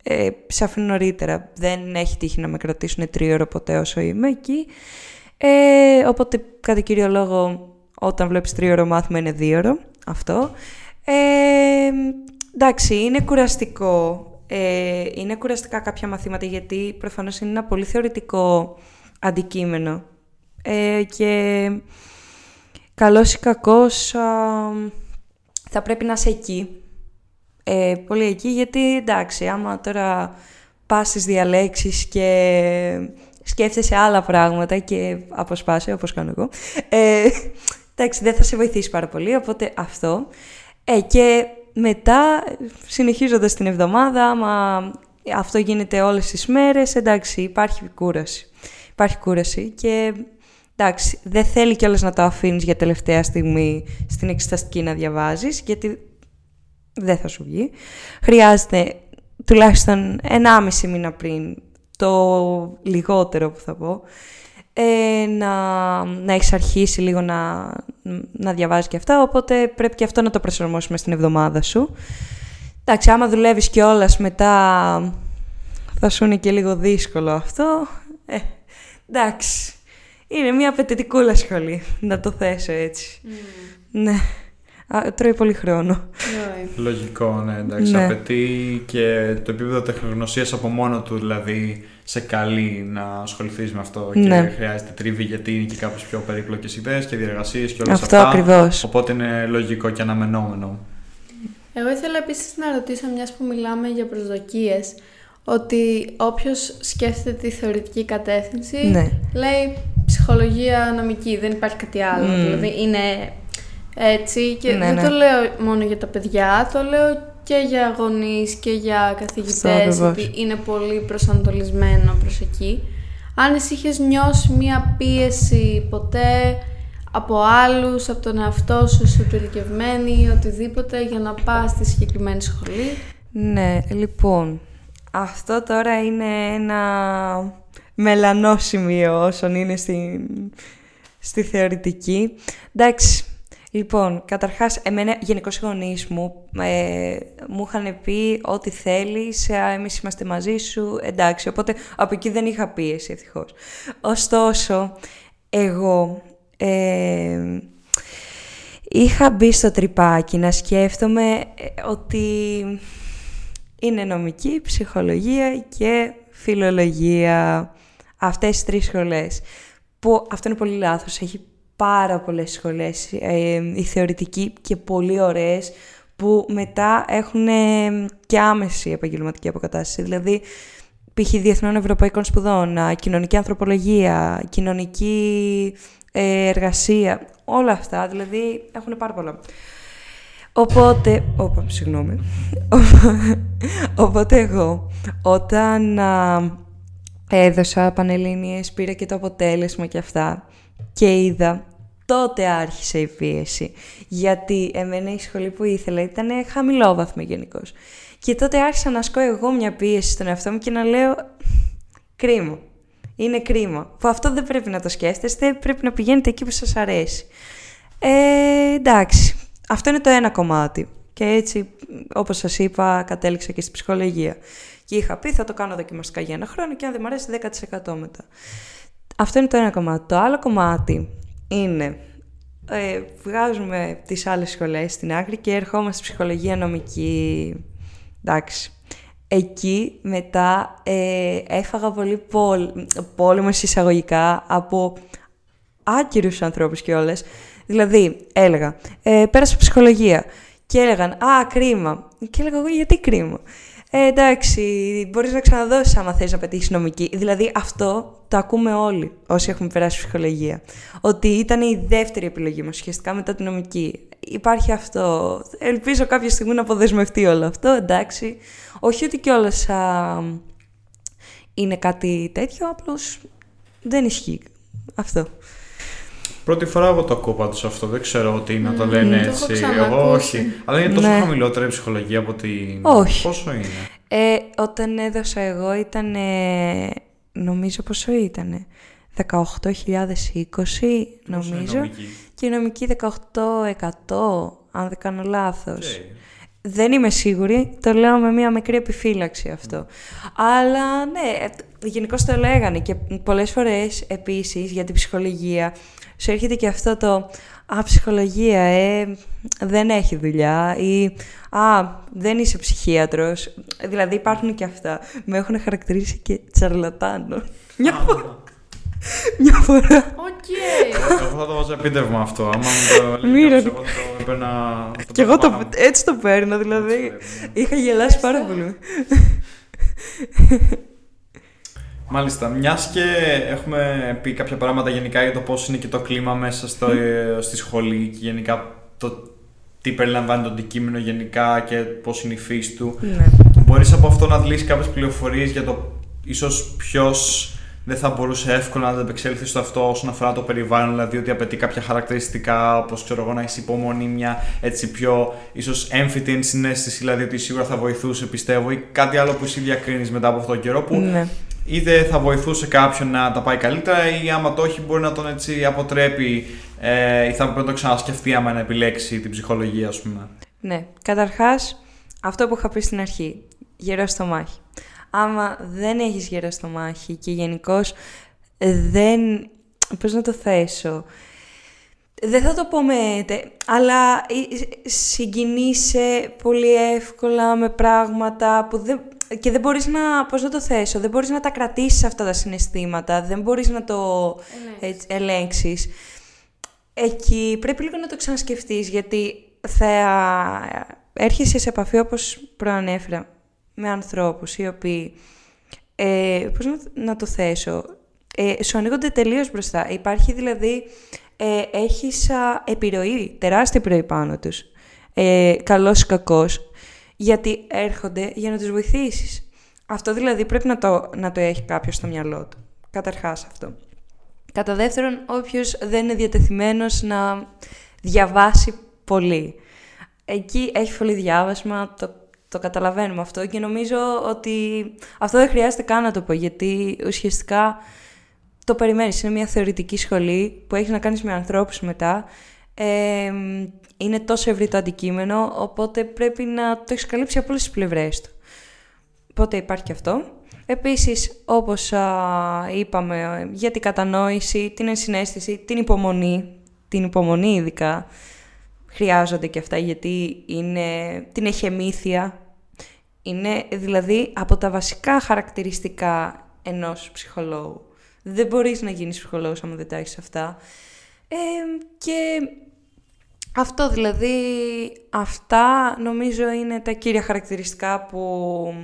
ε, σε αφήνω νωρίτερα. Δεν έχει τύχει να με κρατήσουν τρίωρα ποτέ όσο είμαι εκεί. Ε, οπότε, κατά κύριο λόγο, όταν βλέπεις τρίωρο μάθημα είναι δίωρο. Αυτό. Ε, εντάξει, είναι κουραστικό ε, είναι κουραστικά κάποια μαθήματα γιατί προφανώς είναι ένα πολύ θεωρητικό αντικείμενο ε, και καλός ή κακός θα πρέπει να είσαι εκεί. Ε, πολύ εκεί γιατί εντάξει άμα τώρα πας στις διαλέξεις και σκέφτεσαι άλλα πράγματα και αποσπάσαι όπως κάνω εγώ ε, εντάξει δεν θα σε βοηθήσει πάρα πολύ οπότε αυτό ε, και μετά, συνεχίζοντας την εβδομάδα, άμα αυτό γίνεται όλες τις μέρες, εντάξει, υπάρχει κούραση. Υπάρχει κούραση και εντάξει, δεν θέλει κιόλας να το αφήνεις για τελευταία στιγμή στην εξεταστική να διαβάζεις, γιατί δεν θα σου βγει. Χρειάζεται τουλάχιστον 1,5 μήνα πριν, το λιγότερο που θα πω, ε, να, να έχεις αρχίσει λίγο να, να διαβάζεις και αυτά, οπότε πρέπει και αυτό να το προσαρμόσουμε στην εβδομάδα σου. Εντάξει, άμα δουλεύεις κιόλας μετά θα σου είναι και λίγο δύσκολο αυτό. Ε, εντάξει, είναι μια απαιτητικούλα σχολή, να το θέσω έτσι. Mm. Ναι. Α, τρώει πολύ χρόνο. Λογικό, ναι, εντάξει. Ναι. Απαιτεί και το επίπεδο τεχνογνωσίας από μόνο του, δηλαδή σε καλεί να ασχοληθείς με αυτό και ναι. χρειάζεται τρίβη γιατί είναι και κάπως πιο περίπλοκες ιδέες και διεργασίες και όλα αυτά. Αυτό ακριβώς. Οπότε είναι λογικό και αναμενόμενο. Εγώ ήθελα επίσης να ρωτήσω, μιας που μιλάμε για προσδοκίες, ότι όποιος σκέφτεται τη θεωρητική κατεύθυνση ναι. λέει ψυχολογία νομική, δεν υπάρχει κάτι άλλο. Mm. Δηλαδή είναι έτσι και ναι, δεν το ναι. λέω μόνο για τα παιδιά, το λέω και για γονείς και για καθηγητές, ότι είναι πολύ προσανατολισμένο προς εκεί. Αν εσύ είχες νιώσει μία πίεση ποτέ από άλλους, από τον εαυτό σου, σου ή οτιδήποτε για να πας στη συγκεκριμένη σχολή; Ναι, λοιπόν, αυτό τώρα είναι ένα μελανό σημείο όσον είναι στη, στη θεωρητική. Εντάξει, Λοιπόν, καταρχάς, εμένα γενικώς οι γονείς μου ε, μου είχαν πει ό,τι θέλεις, ε, εμείς είμαστε μαζί σου, εντάξει, οπότε από εκεί δεν είχα πίεση ευτυχώς. Ωστόσο, εγώ ε, είχα μπει στο τρυπάκι να σκέφτομαι ε, ότι είναι νομική, ψυχολογία και φιλολογία. Αυτές οι τρεις σχολές. Που αυτό είναι πολύ λάθος. Έχει πάρα πολλές σχολές, ε, οι θεωρητικοί και πολύ ωραίες, που μετά έχουν ε, και άμεση επαγγελματική αποκατάσταση. Δηλαδή, π.χ. Διεθνών Ευρωπαϊκών Σπουδών, κοινωνική ανθρωπολογία, κοινωνική ε, εργασία, όλα αυτά, δηλαδή έχουν πάρα πολλά. Οπότε, όπα, συγγνώμη. Οπότε εγώ, όταν α, έδωσα Πανελλήνιες, πήρα και το αποτέλεσμα και αυτά και είδα, τότε άρχισε η πίεση. Γιατί εμένα η σχολή που ήθελα ήταν χαμηλόβαθμη γενικώς. Και τότε άρχισα να ασκώ εγώ μια πίεση στον εαυτό μου και να λέω κρίμα. Είναι κρίμα. Που αυτό δεν πρέπει να το σκέφτεστε, πρέπει να πηγαίνετε εκεί που σας αρέσει. Ε, εντάξει, αυτό είναι το ένα κομμάτι. Και έτσι, όπως σας είπα, κατέληξα και στην ψυχολογία. Και είχα πει θα το κάνω δοκιμαστικά για ένα χρόνο και αν δεν μου αρέσει 10% μετά. Αυτό είναι το ένα κομμάτι. Το άλλο κομμάτι είναι ε, βγάζουμε τις άλλες σχολές στην άκρη και ερχόμαστε στη ψυχολογία νομική. Εντάξει. Εκεί μετά ε, έφαγα πολύ πόλ, πόλεμος εισαγωγικά από άκυρους ανθρώπους και όλες. Δηλαδή, έλεγα, ε, πέρασα ψυχολογία και έλεγαν «Α, κρίμα». Και έλεγα εγώ «Γιατί κρίμα». Ε, εντάξει, μπορείς να ξαναδώσεις άμα θες να πετύχεις νομική. Δηλαδή, αυτό το ακούμε όλοι όσοι έχουμε περάσει ψυχολογία. Ότι ήταν η δεύτερη επιλογή μας ουσιαστικά μετά την νομική. Υπάρχει αυτό. Ελπίζω κάποια στιγμή να αποδεσμευτεί όλο αυτό, εντάξει. Όχι ότι κιόλας είναι κάτι τέτοιο, απλώς δεν ισχύει αυτό. Πρώτη φορά εγώ το ακούω πάντως αυτό. Δεν ξέρω ότι να το λένε έτσι. εγώ όχι. Αλλά είναι τόσο ναι. χαμηλότερη η ψυχολογία από ότι. Όχι. Πόσο είναι; Ε, όταν έδωσα εγώ ήταν. νομίζω πόσο ήταν. 18.020 νομίζω. Και η νομική 18% αν δεν κάνω λάθος. Δεν είμαι σίγουρη, το λέω με μια μικρή επιφύλαξη αυτό. Αλλά ναι, γενικώ το λέγανε και πολλές φορές επίσης για την ψυχολογία σου έρχεται και αυτό το «Α, ψυχολογία, ε, δεν έχει δουλειά» ή «Α, δεν είσαι ψυχίατρος». Δηλαδή υπάρχουν και αυτά. Με έχουν χαρακτηρίσει και τσαρλατάνο. Μια φορά. Μια φορά. Οκ. Εγώ θα το βάζω επίτευγμα αυτό. Άμα μου το έλεγα, εγώ το έπαιρνα... Και εγώ έτσι το παίρνω, δηλαδή. Είχα γελάσει πάρα πολύ. Μάλιστα. Μιας και έχουμε πει κάποια πράγματα γενικά για το πώς είναι και το κλίμα μέσα στο, στη σχολή και γενικά το τι περιλαμβάνει το αντικείμενο γενικά και πώς είναι η φύση του. Ναι. Μπορείς από αυτό να αντλήσει κάποιες πληροφορίες για το ίσως ποιος δεν θα μπορούσε εύκολα να ανταπεξέλθεις στο αυτό όσον αφορά το περιβάλλον, δηλαδή ότι απαιτεί κάποια χαρακτηριστικά, όπως ξέρω εγώ, να έχεις υπομονή, μια έτσι πιο ίσως έμφυτη ενσυναίσθηση, δηλαδή ότι σίγουρα θα βοηθούσε, πιστεύω, ή κάτι άλλο που εσύ διακρίνεις μετά από αυτόν τον καιρό που ναι είτε θα βοηθούσε κάποιον να τα πάει καλύτερα ή άμα το όχι μπορεί να τον έτσι αποτρέπει ε, ή θα πρέπει να το ξανασκεφτεί άμα να επιλέξει την ψυχολογία ας πούμε. Ναι, καταρχάς αυτό που είχα πει στην αρχή, γερό στο μάχη. Άμα δεν έχεις γερό στο μάχη και γενικώς δεν, πώς να το θέσω, δεν θα το πω με, αλλά συγκινείσαι πολύ εύκολα με πράγματα που δεν, και δεν μπορείς να, πώς να το θέσω, δεν μπορείς να τα κρατήσεις αυτά τα συναισθήματα, δεν μπορείς να το ελέγξεις. Εκεί πρέπει λίγο να το ξανασκεφτείς, γιατί θα έρχεσαι σε επαφή, όπως προανέφερα, με ανθρώπους οι οποίοι, ε, πώς να, το θέσω, ε, σου ανοίγονται τελείως μπροστά. Υπάρχει δηλαδή, ε, έχεις επιρροή, τεράστια επιρροή πάνω τους. Ε, καλός ή κακός γιατί έρχονται για να τους βοηθήσεις. Αυτό δηλαδή πρέπει να το, να το έχει κάποιος στο μυαλό του. Καταρχάς αυτό. Κατά δεύτερον, όποιος δεν είναι διατεθειμένος να διαβάσει πολύ. Εκεί έχει πολύ διάβασμα, το, το καταλαβαίνουμε αυτό και νομίζω ότι αυτό δεν χρειάζεται καν να το πω, γιατί ουσιαστικά το περιμένεις. Είναι μια θεωρητική σχολή που έχεις να κάνεις με ανθρώπους μετά Ε, είναι τόσο ευρύ το αντικείμενο, οπότε πρέπει να το έχεις καλύψει από όλες τις πλευρές του. Οπότε υπάρχει και αυτό. Επίσης, όπως είπαμε, για την κατανόηση, την ενσυναίσθηση, την υπομονή, την υπομονή ειδικά, χρειάζονται και αυτά γιατί είναι την εχεμήθεια. Είναι δηλαδή από τα βασικά χαρακτηριστικά ενός ψυχολόγου. Δεν μπορείς να γίνεις ψυχολόγος άμα δεν τα έχεις αυτά. Ε, και αυτό δηλαδή, αυτά νομίζω είναι τα κύρια χαρακτηριστικά που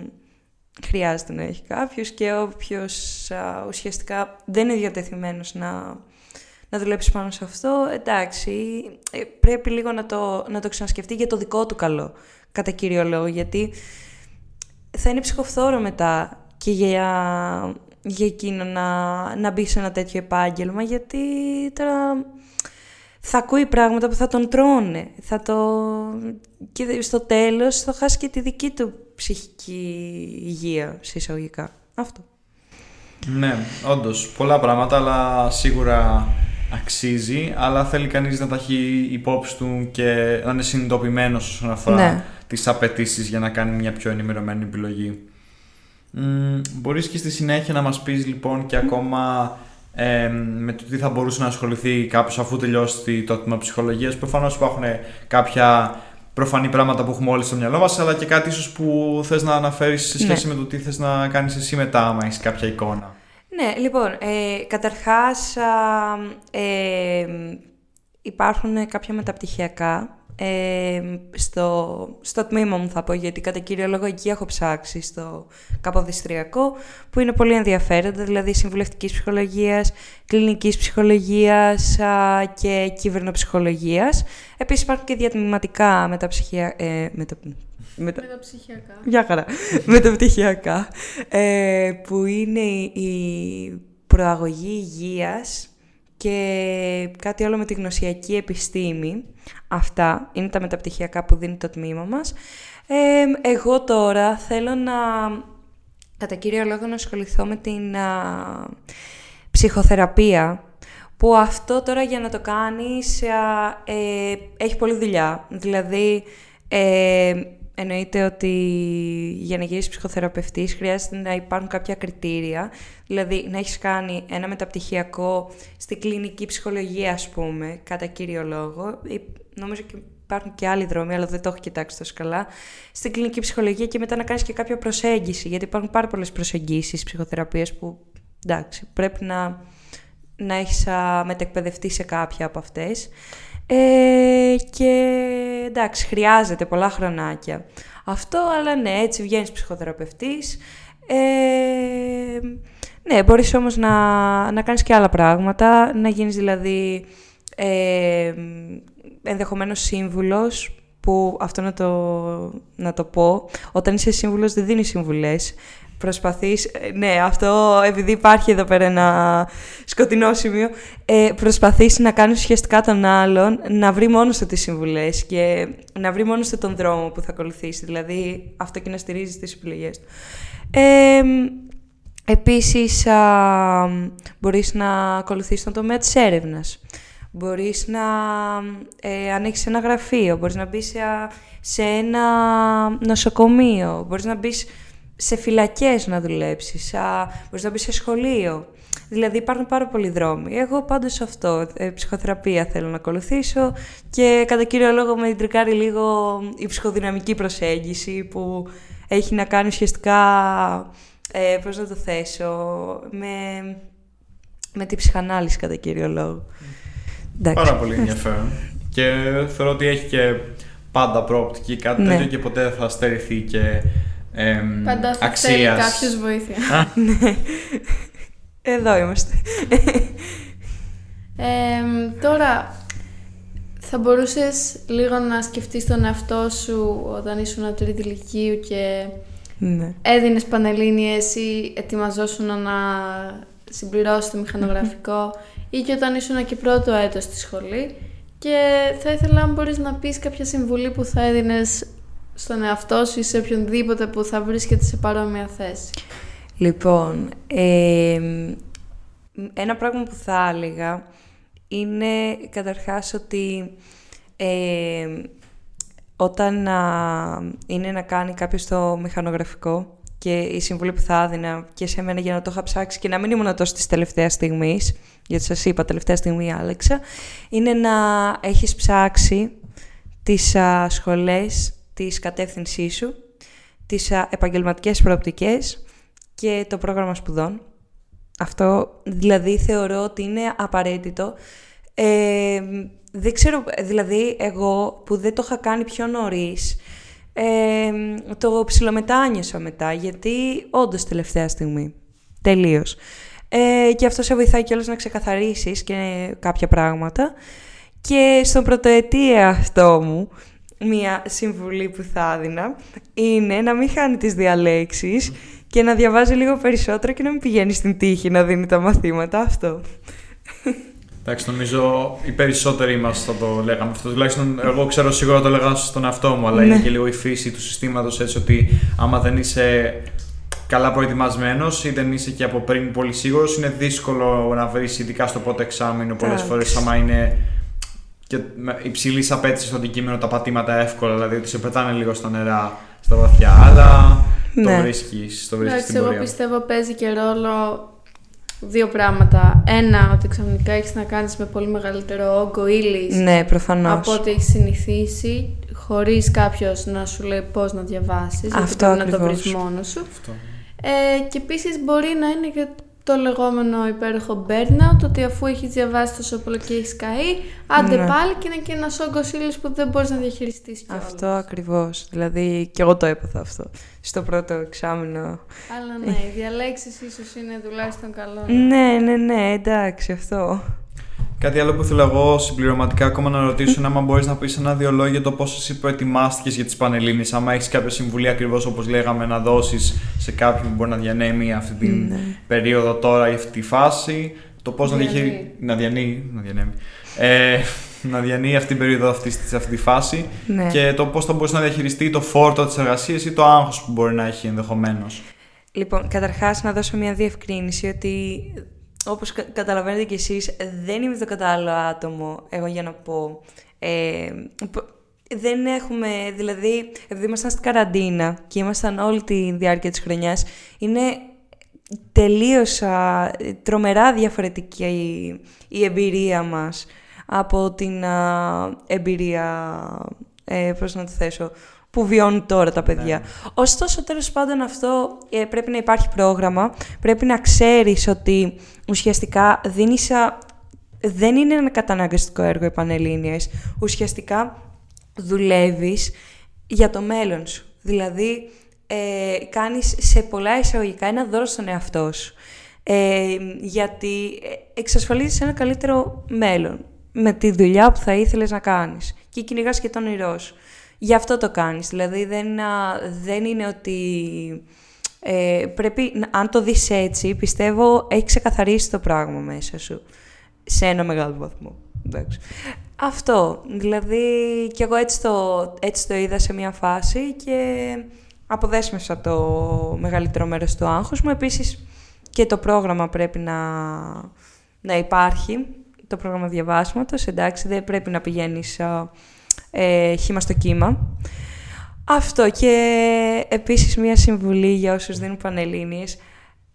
χρειάζεται να έχει κάποιος και όποιος ουσιαστικά δεν είναι διατεθειμένος να να δουλέψει πάνω σε αυτό, εντάξει, ε, πρέπει λίγο να το, να το ξανασκεφτεί για το δικό του καλό, κατά κύριο λόγο, γιατί θα είναι ψυχοφθόρο μετά και για, για εκείνο να, να μπει σε ένα τέτοιο επάγγελμα, γιατί τώρα θα ακούει πράγματα που θα τον τρώνε. Θα το... Και στο τέλος θα χάσει και τη δική του ψυχική υγεία, συσσαγωγικά. Αυτό. Ναι, όντως, πολλά πράγματα, αλλά σίγουρα αξίζει, αλλά θέλει κανείς να τα έχει υπόψη του και να είναι συνειδητοποιημένος όσον αφορά ναι. Τις απαιτήσεις για να κάνει μια πιο ενημερωμένη επιλογή. Μ, μπορείς και στη συνέχεια να μας πεις λοιπόν και ακόμα ε, με το τι θα μπορούσε να ασχοληθεί κάποιος αφού τελειώσει το τμήμα ψυχολογίας. Προφανώς υπάρχουν κάποια προφανή πράγματα που έχουμε όλοι στο μυαλό μας αλλά και κάτι ίσως που θες να αναφέρεις σε σχέση ναι. με το τι θες να κάνεις εσύ μετά άμα έχεις κάποια εικόνα. Ναι, λοιπόν, ε, καταρχάς ε, υπάρχουν κάποια μεταπτυχιακά ε, στο, στο τμήμα μου θα πω, γιατί κατά κύριο λόγο εκεί έχω ψάξει στο καποδιστριακό, που είναι πολύ ενδιαφέροντα, δηλαδή συμβουλευτικής ψυχολογίας, κλινικής ψυχολογίας α, και κυβερνοψυχολογίας. Επίσης υπάρχουν και διατμηματικά μεταψυχιακά, ε, μετα, μετα... Μεταψυχιακά. Γεια χαρά. Μεταπτυχιακά. Ε, που είναι η προαγωγή υγείας και κάτι άλλο με τη γνωσιακή επιστήμη. Αυτά είναι τα μεταπτυχιακά που δίνει το τμήμα μας. Ε, εγώ τώρα θέλω να, κατά κύριο λόγο, να ασχοληθώ με την ψυχοθεραπεία, που αυτό τώρα για να το κάνεις ε, έχει πολλή δουλειά. Δηλαδή, ε, εννοείται ότι για να γίνεις ψυχοθεραπευτής χρειάζεται να υπάρχουν κάποια κριτήρια. Δηλαδή να έχεις κάνει ένα μεταπτυχιακό στη κλινική ψυχολογία, ας πούμε, κατά κύριο λόγο. Νομίζω και υπάρχουν και άλλοι δρόμοι, αλλά δεν το έχω κοιτάξει τόσο καλά. Στην κλινική ψυχολογία και μετά να κάνεις και κάποια προσέγγιση, γιατί υπάρχουν πάρα πολλές προσεγγίσεις ψυχοθεραπείας που, εντάξει, πρέπει να, να έχεις μετεκπαιδευτεί σε κάποια από αυτές. Ε, και εντάξει, χρειάζεται πολλά χρονάκια. Αυτό, αλλά ναι, έτσι βγαίνεις ψυχοθεραπευτής. Ε, ναι, μπορείς όμως να, να κάνεις και άλλα πράγματα, να γίνεις δηλαδή ε, ενδεχομένως σύμβουλος, που αυτό να το, να το πω, όταν είσαι σύμβουλος δεν δίνεις συμβουλές, προσπαθείς, ε, ναι αυτό επειδή υπάρχει εδώ πέρα ένα σκοτεινό σημείο, ε, προσπαθείς να κάνεις ουσιαστικά τον άλλον να βρει μόνος του τις συμβουλές και να βρει μόνος του τον δρόμο που θα ακολουθήσει, δηλαδή αυτό και να στηρίζει τις επιλογές του. Ε, επίσης, α, μπορείς να ακολουθήσεις τον τομέα της έρευνας. Μπορείς να ε, ανοίξεις ένα γραφείο, μπορείς να μπεις σε, σε ένα νοσοκομείο, μπορείς να μπεις σε φυλακές να δουλέψεις, α, μπορείς να μπεις σε σχολείο. Δηλαδή υπάρχουν πάρα πολλοί δρόμοι. Εγώ πάντως αυτό, ε, ψυχοθεραπεία θέλω να ακολουθήσω και κατά κύριο λόγο με τρικάρει λίγο η ψυχοδυναμική προσέγγιση που έχει να κάνει ουσιαστικά, ε, πώς να το θέσω, με, με τη ψυχανάλυση κατά κύριο λόγο. Πάρα πολύ ενδιαφέρον. και θεωρώ ότι έχει και πάντα προοπτική κάτι ναι. τέτοιο και ποτέ δεν θα στερηθεί και ε, Πάντα θα αξίας. θέλει κάποιος βοήθεια. ναι. Εδώ είμαστε. τώρα, θα μπορούσες λίγο να σκεφτείς τον εαυτό σου όταν ήσουν τρίτη ηλικίου και ναι. έδινες πανελλήνιες ή ετοιμαζόσουν να συμπληρώσεις το μηχανογραφικό; Ή και όταν ήσουν και πρώτο έτος στη σχολή και θα ήθελα αν μπορείς να πεις κάποια συμβουλή που θα έδινες στον εαυτό σου ή σε οποιονδήποτε που θα βρίσκεται σε παρόμοια θέση. Λοιπόν, ένα πράγμα που θα έλεγα είναι καταρχάς ότι ε, όταν α, είναι να κάνει κάποιος το μηχανογραφικό και η συμβουλή που θα έδινα και σε μένα για να το είχα ψάξει και να μην ήμουν τόσο της τελευταίας στιγμής, γιατί σας είπα τελευταία στιγμή άλεξα, είναι να έχεις ψάξει τις α, σχολές της κατεύθυνσής σου, τις α, επαγγελματικές προοπτικές και το πρόγραμμα σπουδών. Αυτό δηλαδή θεωρώ ότι είναι απαραίτητο. Ε, δεν ξέρω, δηλαδή εγώ που δεν το είχα κάνει πιο νωρίς, ε, το ψιλομετάνιωσα μετά, γιατί όντως τελευταία στιγμή. Τελείως. Ε, και αυτό σε βοηθάει κιόλας να ξεκαθαρίσεις και κάποια πράγματα. Και στον πρωτοετία αυτό μου, μία συμβουλή που θα έδινα, είναι να μην χάνει τις διαλέξεις και να διαβάζει λίγο περισσότερο και να μην πηγαίνει στην τύχη να δίνει τα μαθήματα. Αυτό. Εντάξει, νομίζω οι περισσότεροι μας θα το λέγαμε αυτό. Τουλάχιστον εγώ ξέρω σίγουρα το λέγα στον εαυτό μου, αλλά Ναι. είναι και λίγο η φύση του συστήματος έτσι ότι άμα δεν είσαι καλά προετοιμασμένος ή δεν είσαι και από πριν πολύ σίγουρος, είναι δύσκολο να βρεις ειδικά στο πρώτο εξάμεινο πολλές Εντάξει. φορές άμα είναι και υψηλής απέτησης στο αντικείμενο τα πατήματα εύκολα, δηλαδή ότι σε πετάνε λίγο στα νερά, στα βαθιά. Αλλά το Ναι. βρίσκεις το βρίσκεις Εντάξει, στην εγώ πορεία. πιστεύω παίζει και ρόλο δύο πράγματα. Ένα, ότι ξαφνικά έχεις να κάνεις με πολύ μεγαλύτερο όγκο ύλης ναι, προφανώς. από ό,τι έχεις συνηθίσει, χωρίς κάποιος να σου λέει πώς να διαβάσεις. Γιατί Αυτό πρέπει να το ακριβώς. βρεις μόνος σου. Αυτό. Ε, και επίσης μπορεί να είναι και το λεγόμενο υπέροχο burnout, ότι αφού έχεις διαβάσει τόσο πολύ και έχεις καεί, άντε Ναι. πάλι και είναι και ένας όγκος ύλη που δεν μπορείς να διαχειριστείς κιόλας. Αυτό ακριβώς. Δηλαδή, και εγώ το έπαθα αυτό. Στο πρώτο εξάμεινο. Αλλά ναι, οι διαλέξεις ίσως είναι τουλάχιστον καλό. Ναι, ναι, ναι, εντάξει, αυτό. Κάτι άλλο που θέλω εγώ συμπληρωματικά ακόμα να ρωτήσω είναι άμα μπορείς να πεις ένα-δύο λόγια για το πώς εσύ προετοιμάστηκες για τις Πανελλήνε. Άμα έχεις κάποια συμβουλή ακριβώς όπως λέγαμε να δώσεις σε κάποιον που μπορεί να διανέμει αυτή την Ναι. περίοδο τώρα ή αυτή τη φάση. Το πώς να, Διανύει. διαχει... να διανύει. Να διανέμει. Ε, να διανύει αυτή την περίοδο, αυτής, σε αυτή τη φάση Ναι. και το πώς θα μπορούσε να διαχειριστεί το φόρτο της εργασίας ή το άγχος που μπορεί να έχει ενδεχομένως. Λοιπόν, καταρχάς να δώσω μια διευκρίνηση ότι όπως κα- καταλαβαίνετε κι εσείς δεν είμαι το κατάλληλο άτομο εγώ για να πω. Ε, π- δεν έχουμε, δηλαδή, επειδή ήμασταν στην καραντίνα και ήμασταν όλη τη διάρκεια της χρονιάς, είναι τελείως α, τρομερά διαφορετική η, η εμπειρία μας από την α, εμπειρία, ε, πώς να το θέσω, που βιώνουν τώρα τα παιδιά. Ωστόσο, τέλος πάντων αυτό ε, πρέπει να υπάρχει πρόγραμμα, πρέπει να ξέρεις ότι ουσιαστικά δίνεις, α, δεν είναι ένα καταναγκαστικό έργο οι Πανελλήνιες, ουσιαστικά δουλεύεις για το μέλλον σου. Δηλαδή, ε, κάνεις σε πολλά εισαγωγικά ένα δώρο στον εαυτό σου. Ε, γιατί ε, εξασφαλίζεις ένα καλύτερο μέλλον με τη δουλειά που θα ήθελες να κάνεις και κυνηγάς και τον όνειρό σου. Γι' αυτό το κάνεις. Δηλαδή δεν, α, δεν είναι ότι ε, πρέπει, να- αν το δεις έτσι, πιστεύω έχει ξεκαθαρίσει το πράγμα μέσα σου. Σε ένα μεγάλο βαθμό. Εντάξει. Αυτό. Δηλαδή και εγώ έτσι το, έτσι το είδα σε μια φάση και αποδέσμευσα το μεγαλύτερο μέρος του άγχους μου. Επίσης και το πρόγραμμα πρέπει να, να υπάρχει. Το πρόγραμμα διαβάσματος, εντάξει, δεν πρέπει να πηγαίνεις α, ε, χύμα στο κύμα. Αυτό και επίσης μία συμβουλή για όσους δίνουν πανελλήνιες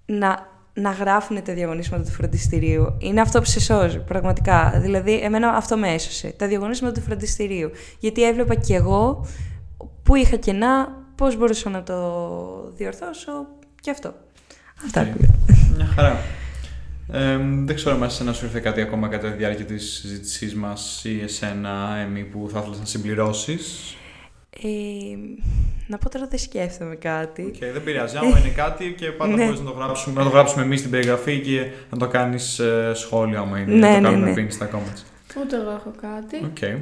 να, να γράφουν τα διαγωνίσματα του φροντιστηρίου. Είναι αυτό που σε σώζει, πραγματικά. Δηλαδή, εμένα αυτό με έσωσε. Τα διαγωνίσματα του φροντιστηρίου. Γιατί έβλεπα κι εγώ που είχα κενά, πώς μπορούσα να το διορθώσω και αυτό. Αυτά. Οκ. Μια χαρά. Ε, δεν ξέρω αν εσένα σου ήρθε κάτι ακόμα κατά τη διάρκεια της συζήτησής μας ή εσένα, Έμι, που θα ήθελες να συμπληρώσεις. Ε, να πω τώρα δεν σκέφτομαι κάτι. Οκ, δεν πειράζει. Άμα είναι κάτι και πάντα Ναι. μπορείς να το γράψουμε, να το γράψουμε εμείς στην περιγραφή και να το κάνεις ε, σχόλιο άμα είναι. Ναι, να το ναι, κάνουμε ναι. πίνει στα comments. Ούτε εγώ έχω κάτι. Οκ.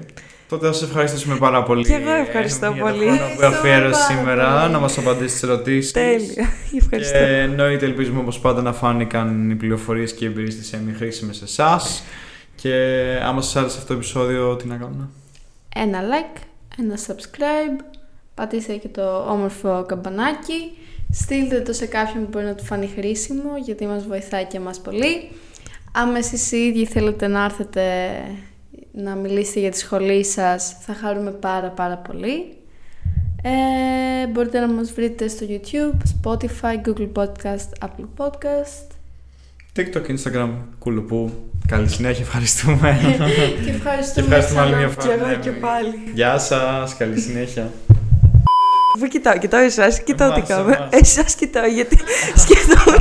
Τότε θα σας ευχαριστήσουμε πάρα πολύ. Και εγώ ευχαριστώ Έμι, για πολύ. το χρόνο που Ευχαριστώ αφιέρωσε πάρα σήμερα πολύ. να μας απαντήσεις τις ερωτήσεις. Τέλεια. Ευχαριστώ. Και εννοείται ελπίζουμε όπως πάντα να φάνηκαν οι πληροφορίες και οι εμπειρίες της Έμι χρήσιμες σε εσάς. Και άμα σας άρεσε αυτό το επεισόδιο, τι να κάνουμε; Ένα like, ένα subscribe, πατήστε και το όμορφο καμπανάκι, στείλτε το σε κάποιον που μπορεί να του φανεί χρήσιμο γιατί μας βοηθάει και εμάς πολύ. άμα εσείς οι ίδιοι θέλετε να έρθετε να μιλήσετε για τη σχολή σας, θα χαρούμε πάρα πάρα πολύ. Ε, μπορείτε να μας βρείτε στο YouTube, Spotify, Google Podcast, Apple Podcast. TikTok, Instagram, κουλουπού. Καλή συνέχεια, ευχαριστούμε. και ευχαριστούμε, Και ευχαριστούμε άλλη ξανά. μια Και φορά. εγώ Ναι, και ναι. πάλι. Γεια σας, καλή συνέχεια. Αφού κοιτάω, κοιτάω εσάς, κοιτάω τι Εμάς, κάνουμε. εμάς. Εσάς κοιτάω γιατί σκέφτομαι